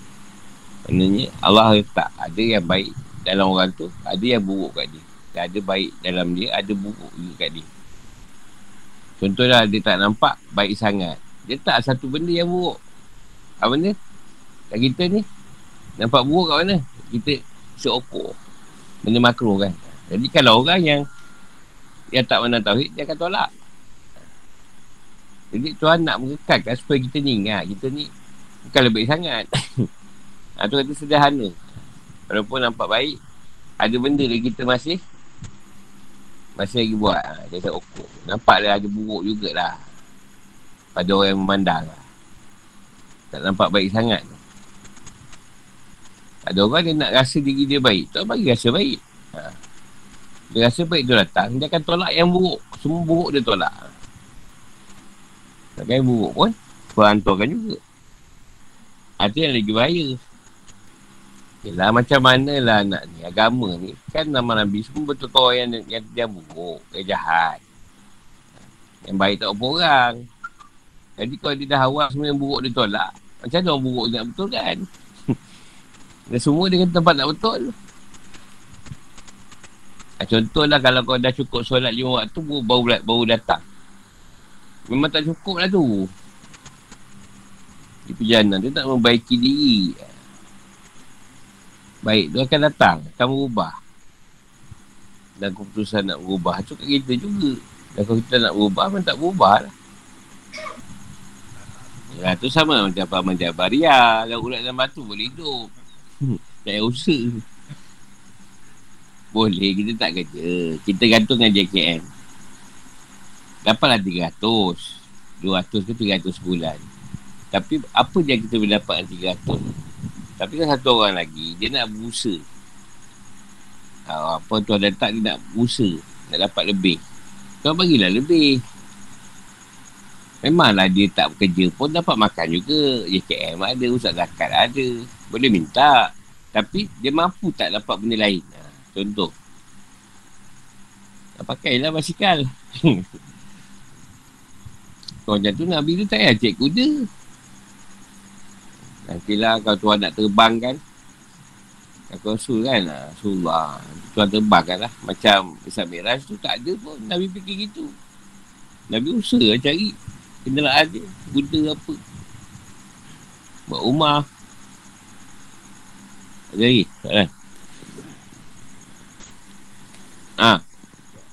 Maknanya Allah letak ada yang baik dalam orang tu, ada yang buruk kat dia. Dan ada baik dalam dia, ada buruk juga kat dia. Contohnya dia tak nampak baik sangat. Dia tak satu benda yang buruk. Apa benda? Kat kita ni, nampak buruk kat mana? Kita seokor. Benda makro kan. Jadi kalau orang yang yang tak mana tauhid, dia akan tolak. Jadi Tuhan nak mengekalkan supaya kita ni ingat. Kita ni Bukan lebih sangat. [COUGHS] ha, tu kata sederhana. Walaupun nampak baik, ada benda lagi kita masih masih lagi buat. Ha, dia kata, okok. Nampak lah ada buruk jugalah. Pada orang yang memandang lah. Tak nampak baik sangat. Ada orang dia nak rasa diri dia baik. Tak bagi rasa baik. Ha. Dia rasa baik tu datang. Dia akan tolak yang buruk. Semua buruk dia tolak. Takkan yang buruk pun. Perhantarkan juga. Itu yang lagi bahaya. Yelah macam mana lah nak ni Agama ni. Kan nama Nabi semua betul kau yang, yang, yang buruk Yang jahat. Yang baik tak apa orang. Jadi kalau dia dah awal semua yang buruk dia tolak. Macam mana orang buruk nak betul kan? [LAUGHS] Dan semua dengan tempat nak betul. Contohlah kalau kau dah cukup solat lima waktu baru, baru datang. Memang tak cukup lah tu. Di perjalanan dia tak membaiki diri baik tu akan datang akan berubah. Dan keputusan nak berubah tu kat kita juga. Dan kalau kita nak berubah memang tak berubah lah. Ya tu sama macam apa macam baria. Kalau ulat dan batu boleh hidup. Hmm. tak payah usaha. Boleh kita tak kerja. Kita gantung dengan JKM dapatlah 300 200 ke 300 bulan tapi apa yang kita boleh dapat 300 tapi kan satu orang lagi Dia nak berusaha. Ha, Apa tu ada tak Dia nak berusaha Nak dapat lebih. Kau bagilah lebih. Memanglah dia tak bekerja pun Dapat makan juga. JKM ada Ustaz Zakat ada. Boleh minta. Tapi dia mampu tak dapat benda lain. Ha, Contoh. Pakailah basikal. [LAUGHS] Kau macam tu Nabi tu tak payah cek kuda Nantilah kalau tuan nak terbang kan. Aku rasul kan? Rasulullah. Tuan terbang kan lah. Macam Islam Miraj tu tak ada pun. Nabi fikir gitu. Nabi usaha lah cari Kenderaan dia. Kuda apa? Buat rumah. Ada lagi? Tak kan Ha.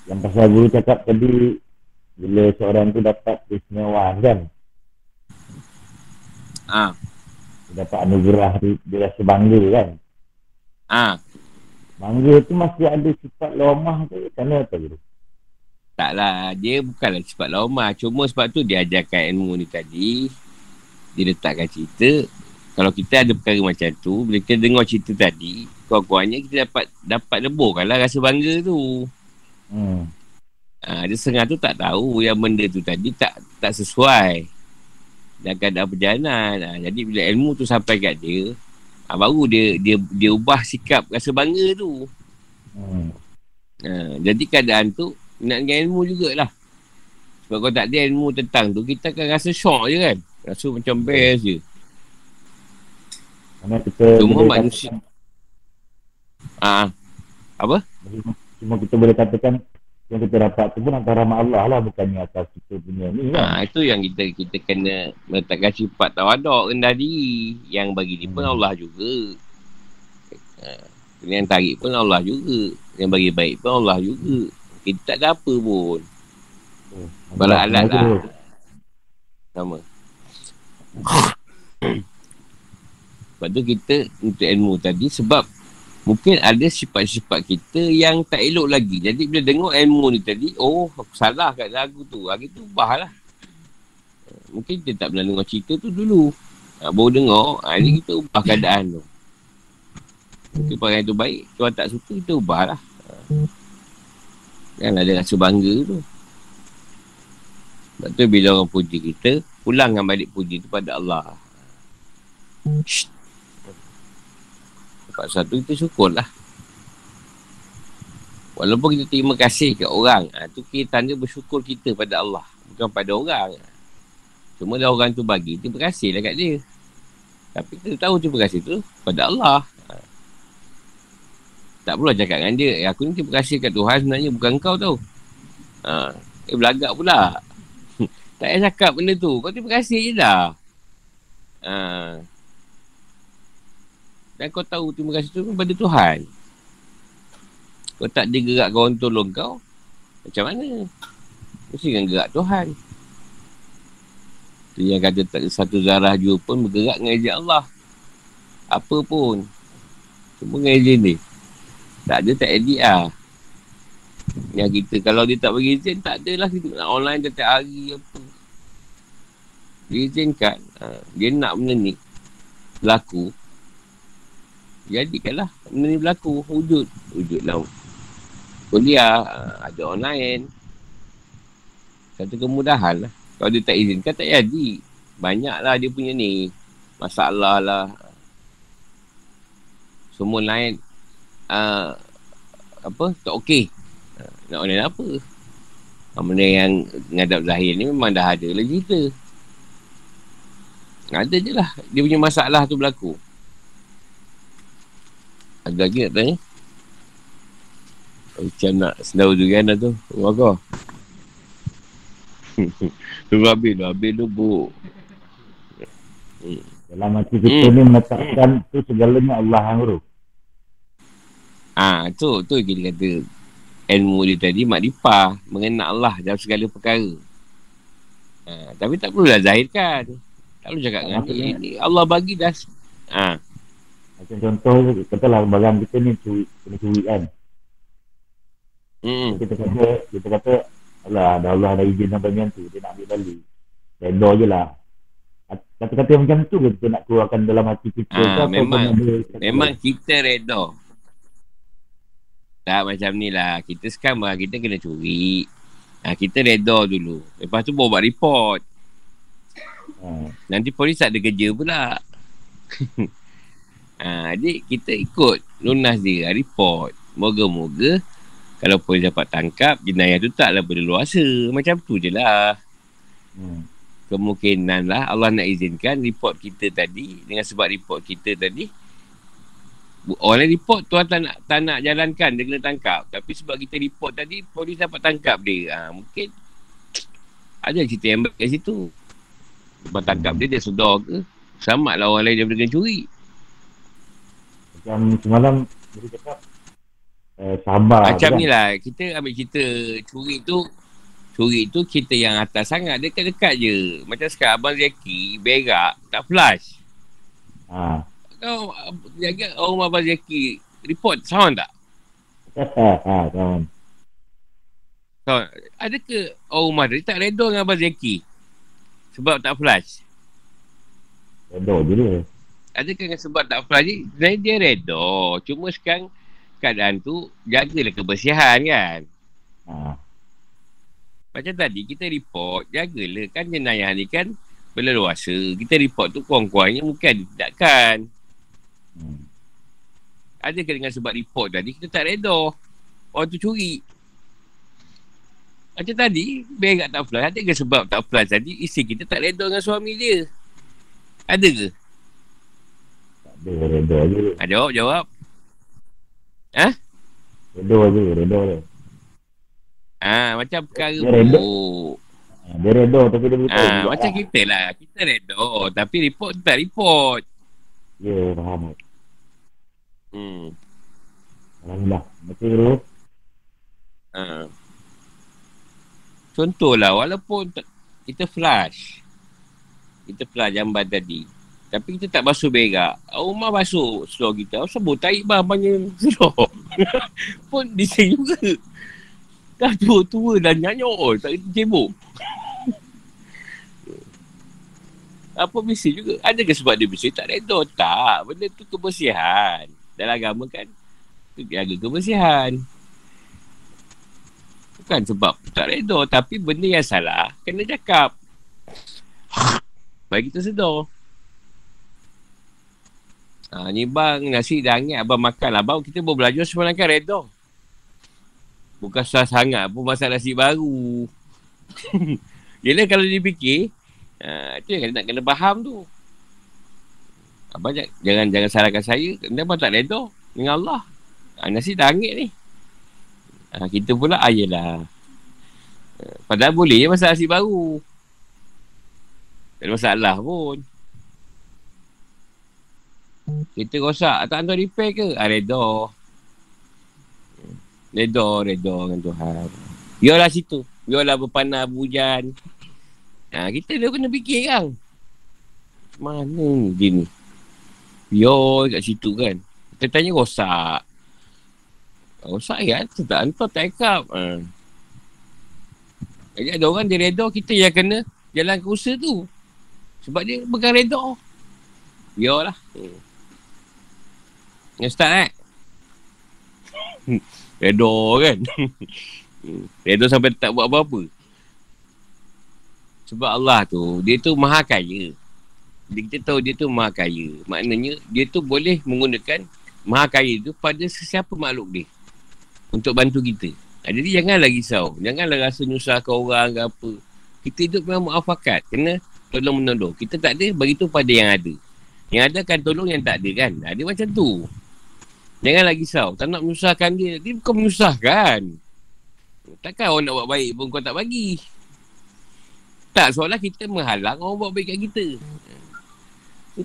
Yang pasal guru cakap tadi Bila seorang tu dapat Ismewaan kan? Ah dapat anugerah dia, dia rasa bangga kan? Ah. Bangga tu masih ada sifat lemah tu kerana apa tu taklah dia bukanlah sifat lemah cuma sebab tu dia ajarkan ilmu ni tadi. Dia letakkan cerita. Kalau kita ada perkara macam tu bila kita dengar cerita tadi kurang-kurangnya kita dapat dapat leburkan lah rasa bangga tu. Hmm. Ha, dia setengah tu tak tahu yang benda tu tadi tak tak sesuai dan keadaan perjalanan. Ha, jadi bila ilmu tu sampai kat dia, ha, baru dia dia dia ubah sikap rasa bangga tu. Hmm. Ha, jadi keadaan tu nak dengan ilmu jugalah. Sebab kalau tak ada ilmu tentang tu, kita akan rasa syok je kan. Rasa macam best je. Cuma manusia. Ah, apa? Cuma kita boleh katakan yang kita dapat tu pun antara rahmat Allah lah bukannya atas kita punya ni kan. Ha, itu yang kita kita kena meletakkan sifat tawaduk rendah diri. Yang bagi ni pun hmm. Allah juga. Ha, yang tarik pun Allah juga. Yang bagi baik pun Allah juga. Kita tak ada apa pun. Hmm. Bala alat lah. Sama. [COUGHS] Sebab tu kita untuk ilmu tadi sebab Mungkin ada sifat-sifat kita yang tak elok lagi. Jadi bila dengar ilmu ni tadi, oh aku salah kat lagu tu. Hari tu ubah lah. Mungkin kita tak pernah dengar cerita tu dulu. Ha, baru dengar, ha, ni kita ubah keadaan tu. Mungkin perangai tu baik, tuan tak suka, kita ubah lah. Kan ada rasa bangga tu. Sebab tu bila orang puji kita, pulangkan balik puji tu pada Allah. Shh. Sebab satu kita syukur lah. Walaupun kita terima kasih ke orang, ha, tu kita tanda bersyukur kita pada Allah. Bukan pada orang. Cuma dah orang tu bagi, terima kasih lah kat dia. Tapi kita tahu terima kasih tu pada Allah. Ha. Tak perlu cakap dengan dia, eh, aku ni terima kasih kat Tuhan sebenarnya bukan kau tau. Ha. Eh belagak pula. [LAUGHS] tak payah cakap benda tu. Kau terima kasih je dah. Ha. Dan kau tahu terima kasih tu kepada Tuhan. Kau tak dia gerak kawan tolong kau. Macam mana? Mesti kan gerak Tuhan. Tu yang kata tak satu zarah jua pun bergerak dengan izin Allah. Apa pun. Cuma dengan izin ni. Tak ada tak edit lah. Yang kita kalau dia tak bagi izin tak adalah kita online tiap hari apa. Dia izinkan. Ha, dia nak benda ni berlaku. Jadikanlah benda ni berlaku. Wujud. Wujud lah. Kuliah. Ha, ada online. Satu kemudahan lah. Kalau dia tak izinkan tak jadi. Banyaklah dia punya ni. Masalah lah. Semua lain. Uh, apa? Tak okey. Nak online apa? Benda yang ngadap zahir ni memang dah ada lah cerita. Ada je lah. Dia punya masalah tu berlaku. Ada lagi nak tanya? Macam nak sedau tu kan tu. Rumah kau. [LAUGHS] Tunggu habis tu. Habis tu bu. Hmm. Dalam hati kita hmm. ni meletakkan tu segalanya Allah yang urus. Ah, tu tu kita kata ilmu dia tadi makrifah mengenal Allah dalam segala perkara. Ha, tapi tak perlulah zahirkan. Tak perlu cakap dengan dia. Ini Allah bagi dah. Ha. Macam contoh, katalah barang kita ni curi, kena curi kan. Hmm. Kita kata, kita kata, Allah, ada Allah ada izin sampai macam tu. Dia nak ambil balik. Redor je lah. Kata-kata macam tu kita nak keluarkan dalam hati kita. Ha, memang, memang kita redor. Tak macam ni lah. Kita sekarang lah, kita kena curi. Ha, kita redor dulu. Lepas tu bawa buat report. Ha. Nanti polis tak ada kerja pula. [LAUGHS] ha, jadi kita ikut lunas dia report. Moga-moga kalau polis dapat tangkap, jenayah tu taklah berleluasa. Macam tu je lah. Hmm. Kemungkinan lah Allah nak izinkan report kita tadi dengan sebab report kita tadi Orang report tuan tak nak, tak nak jalankan Dia kena tangkap Tapi sebab kita report tadi Polis dapat tangkap dia ha, Mungkin Ada cerita yang baik kat situ Lepas tangkap dia Dia sedar ke Selamat lah orang lain Dia kena curi Macam semalam Dia cakap eh, Sabar Macam kan? ni lah Kita ambil cerita Curi tu Curi tu kita yang atas sangat Dekat-dekat je Macam sekarang Abang Zeki Berak Tak flash Haa kau jaga orang Abang Zaki report sound tak? [LAUGHS] Ha, sound. So, ada ke orang rumah dia tak redor dengan Abang Zaki? Sebab tak flash? Redor je dia. Adakah dengan sebab tak flash ni? Sebenarnya dia redor. Cuma sekarang keadaan tu jagalah kebersihan kan? Ha. Macam tadi kita report, jagalah kan jenayah ni kan berleluasa. Kita report tu kurang-kurangnya mungkin ada tindakan. Hmm. Adakah dengan sebab report tadi kita tak redor orang tu curi. Macam tadi, berak tak flash. Adakah sebab tak flash tadi isteri kita tak redor dengan suami dia? Ada ke? Ada, redor je. Ha, jawab, jawab. Ha? Redor je, redor je. Ah, ha, macam perkara dia buruk. Dia redor tapi dia. Ha, macam lah. kita lah. Kita redor tapi report tak report. Ya, yeah, faham. Hmm. Alhamdulillah. Betul dulu. Ha. Contohlah, walaupun kita flash. Kita flash jamban tadi. Tapi kita tak basuh berak. Rumah basuh slow kita. Sebut tarik bah banyak slow. [LAUGHS] Pun disini juga. Dah tua-tua dah nyanyok. Tak kena cebok. [LAUGHS] Apa mesti juga. Adakah sebab dia bersih? Tak redor. Tak. Benda tu kebersihan dalam agama kan tu jaga kebersihan bukan sebab tak redor tapi benda yang salah kena cakap bagi kita sedar ha, ni bang nasi dah hangat abang makan lah abang kita boleh belajar semalam kan redor bukan susah sangat pun masak nasi baru [LAUGHS] Yelah kalau dia fikir ha, Itu yang nak kena faham tu Abang jangan jangan salahkan saya. Dia pun tak redha dengan Allah. Ha, nasi dah angit ni. Ha, kita pula ayalah. Ha, padahal boleh je masak nasi baru. Tak ada masalah pun. Kita rosak. Tak hantar repair ke? Ha, redha. Redha, redha dengan Tuhan. Biarlah situ. Biarlah berpanah, berhujan. Ha, kita dah kena fikir kan. Mana ni dia ni? Biar kat situ kan. Kita tanya rosak. Oh saya tak hantar tak ikap. Ha. Jadi ada orang dia reda kita yang kena jalan ke usaha tu. Sebab dia bukan reda. Biarlah. Hmm. Yang start eh. Reda kan. [LAUGHS] Reda sampai tak buat apa-apa. Sebab Allah tu, dia tu maha kaya. Jadi kita tahu dia tu maha kaya. Maknanya, dia tu boleh menggunakan maha kaya tu pada sesiapa makhluk dia. Untuk bantu kita. Ha, jadi janganlah risau. Janganlah rasa nyusahkan orang ke apa. Kita hidup memang muafakat. Kena tolong menolong. Kita tak ada, bagi tu pada yang ada. Yang ada kan tolong yang tak ada kan. Ha, dia macam tu. Janganlah risau. Tak nak menyusahkan dia. Dia bukan menyusahkan. Takkan orang nak buat baik pun kau tak bagi. Tak, soalan kita menghalang orang buat baik kat kita.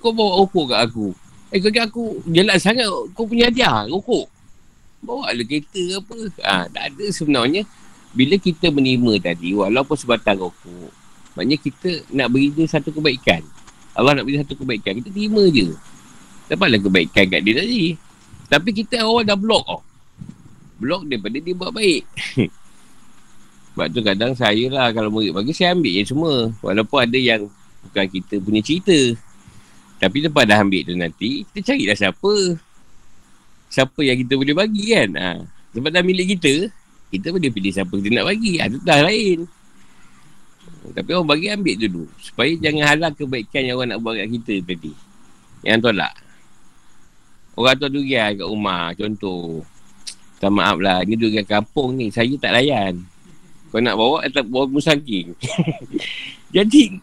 Kau bawa rokok kat aku. Eh, kau aku jelas sangat kau punya hadiah, rokok. Bawa lah kereta ke apa. Ha, tak ada sebenarnya. Bila kita menerima tadi, walaupun sebatang rokok, maknanya kita nak beri dia satu kebaikan. Allah nak beri satu kebaikan. Kita terima je. Dapatlah kebaikan kat dia tadi. Tapi kita awal dah blok oh. Blok daripada dia buat baik. Sebab tu kadang saya lah kalau murid bagi saya ambil je semua. Walaupun ada yang bukan kita punya cerita. Tapi lepas dah ambil tu nanti, kita carilah siapa. Siapa yang kita boleh bagi kan. Ha. Sebab dah milik kita, kita boleh pilih siapa kita nak bagi. Ha, tu dah lain. Tapi orang bagi ambil dulu. Supaya jangan halang kebaikan yang orang nak buat kat kita tadi. Yang tolak. Orang tu durian kat rumah contoh. Tak maaf lah. Ni durian kampung ni. Saya tak layan. Kau nak bawa atau bawa musangking. [LAUGHS] Jadi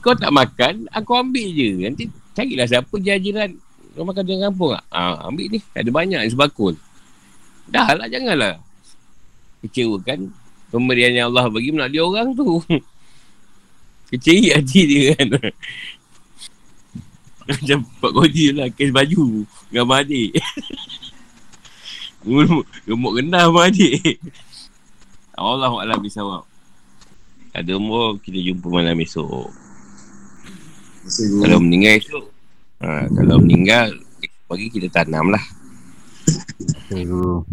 kau tak makan, aku ambil je. Nanti carilah siapa jiran kau makan durian kampung tak? Ha, ambil ni. Ada banyak yang sebakul. Dah lah, janganlah. Kecewa kan? Pemberian yang Allah bagi melalui orang tu. [LAUGHS] Kecil hati dia kan. Macam Pak Kodi lah Kes baju Gambar adik. Gemuk rendah sama adik. Allah Allah bisa Ada umur Kita jumpa malam esok. Kalau meninggal esok ha, Kalau meninggal Pagi kita tanam lah. Terima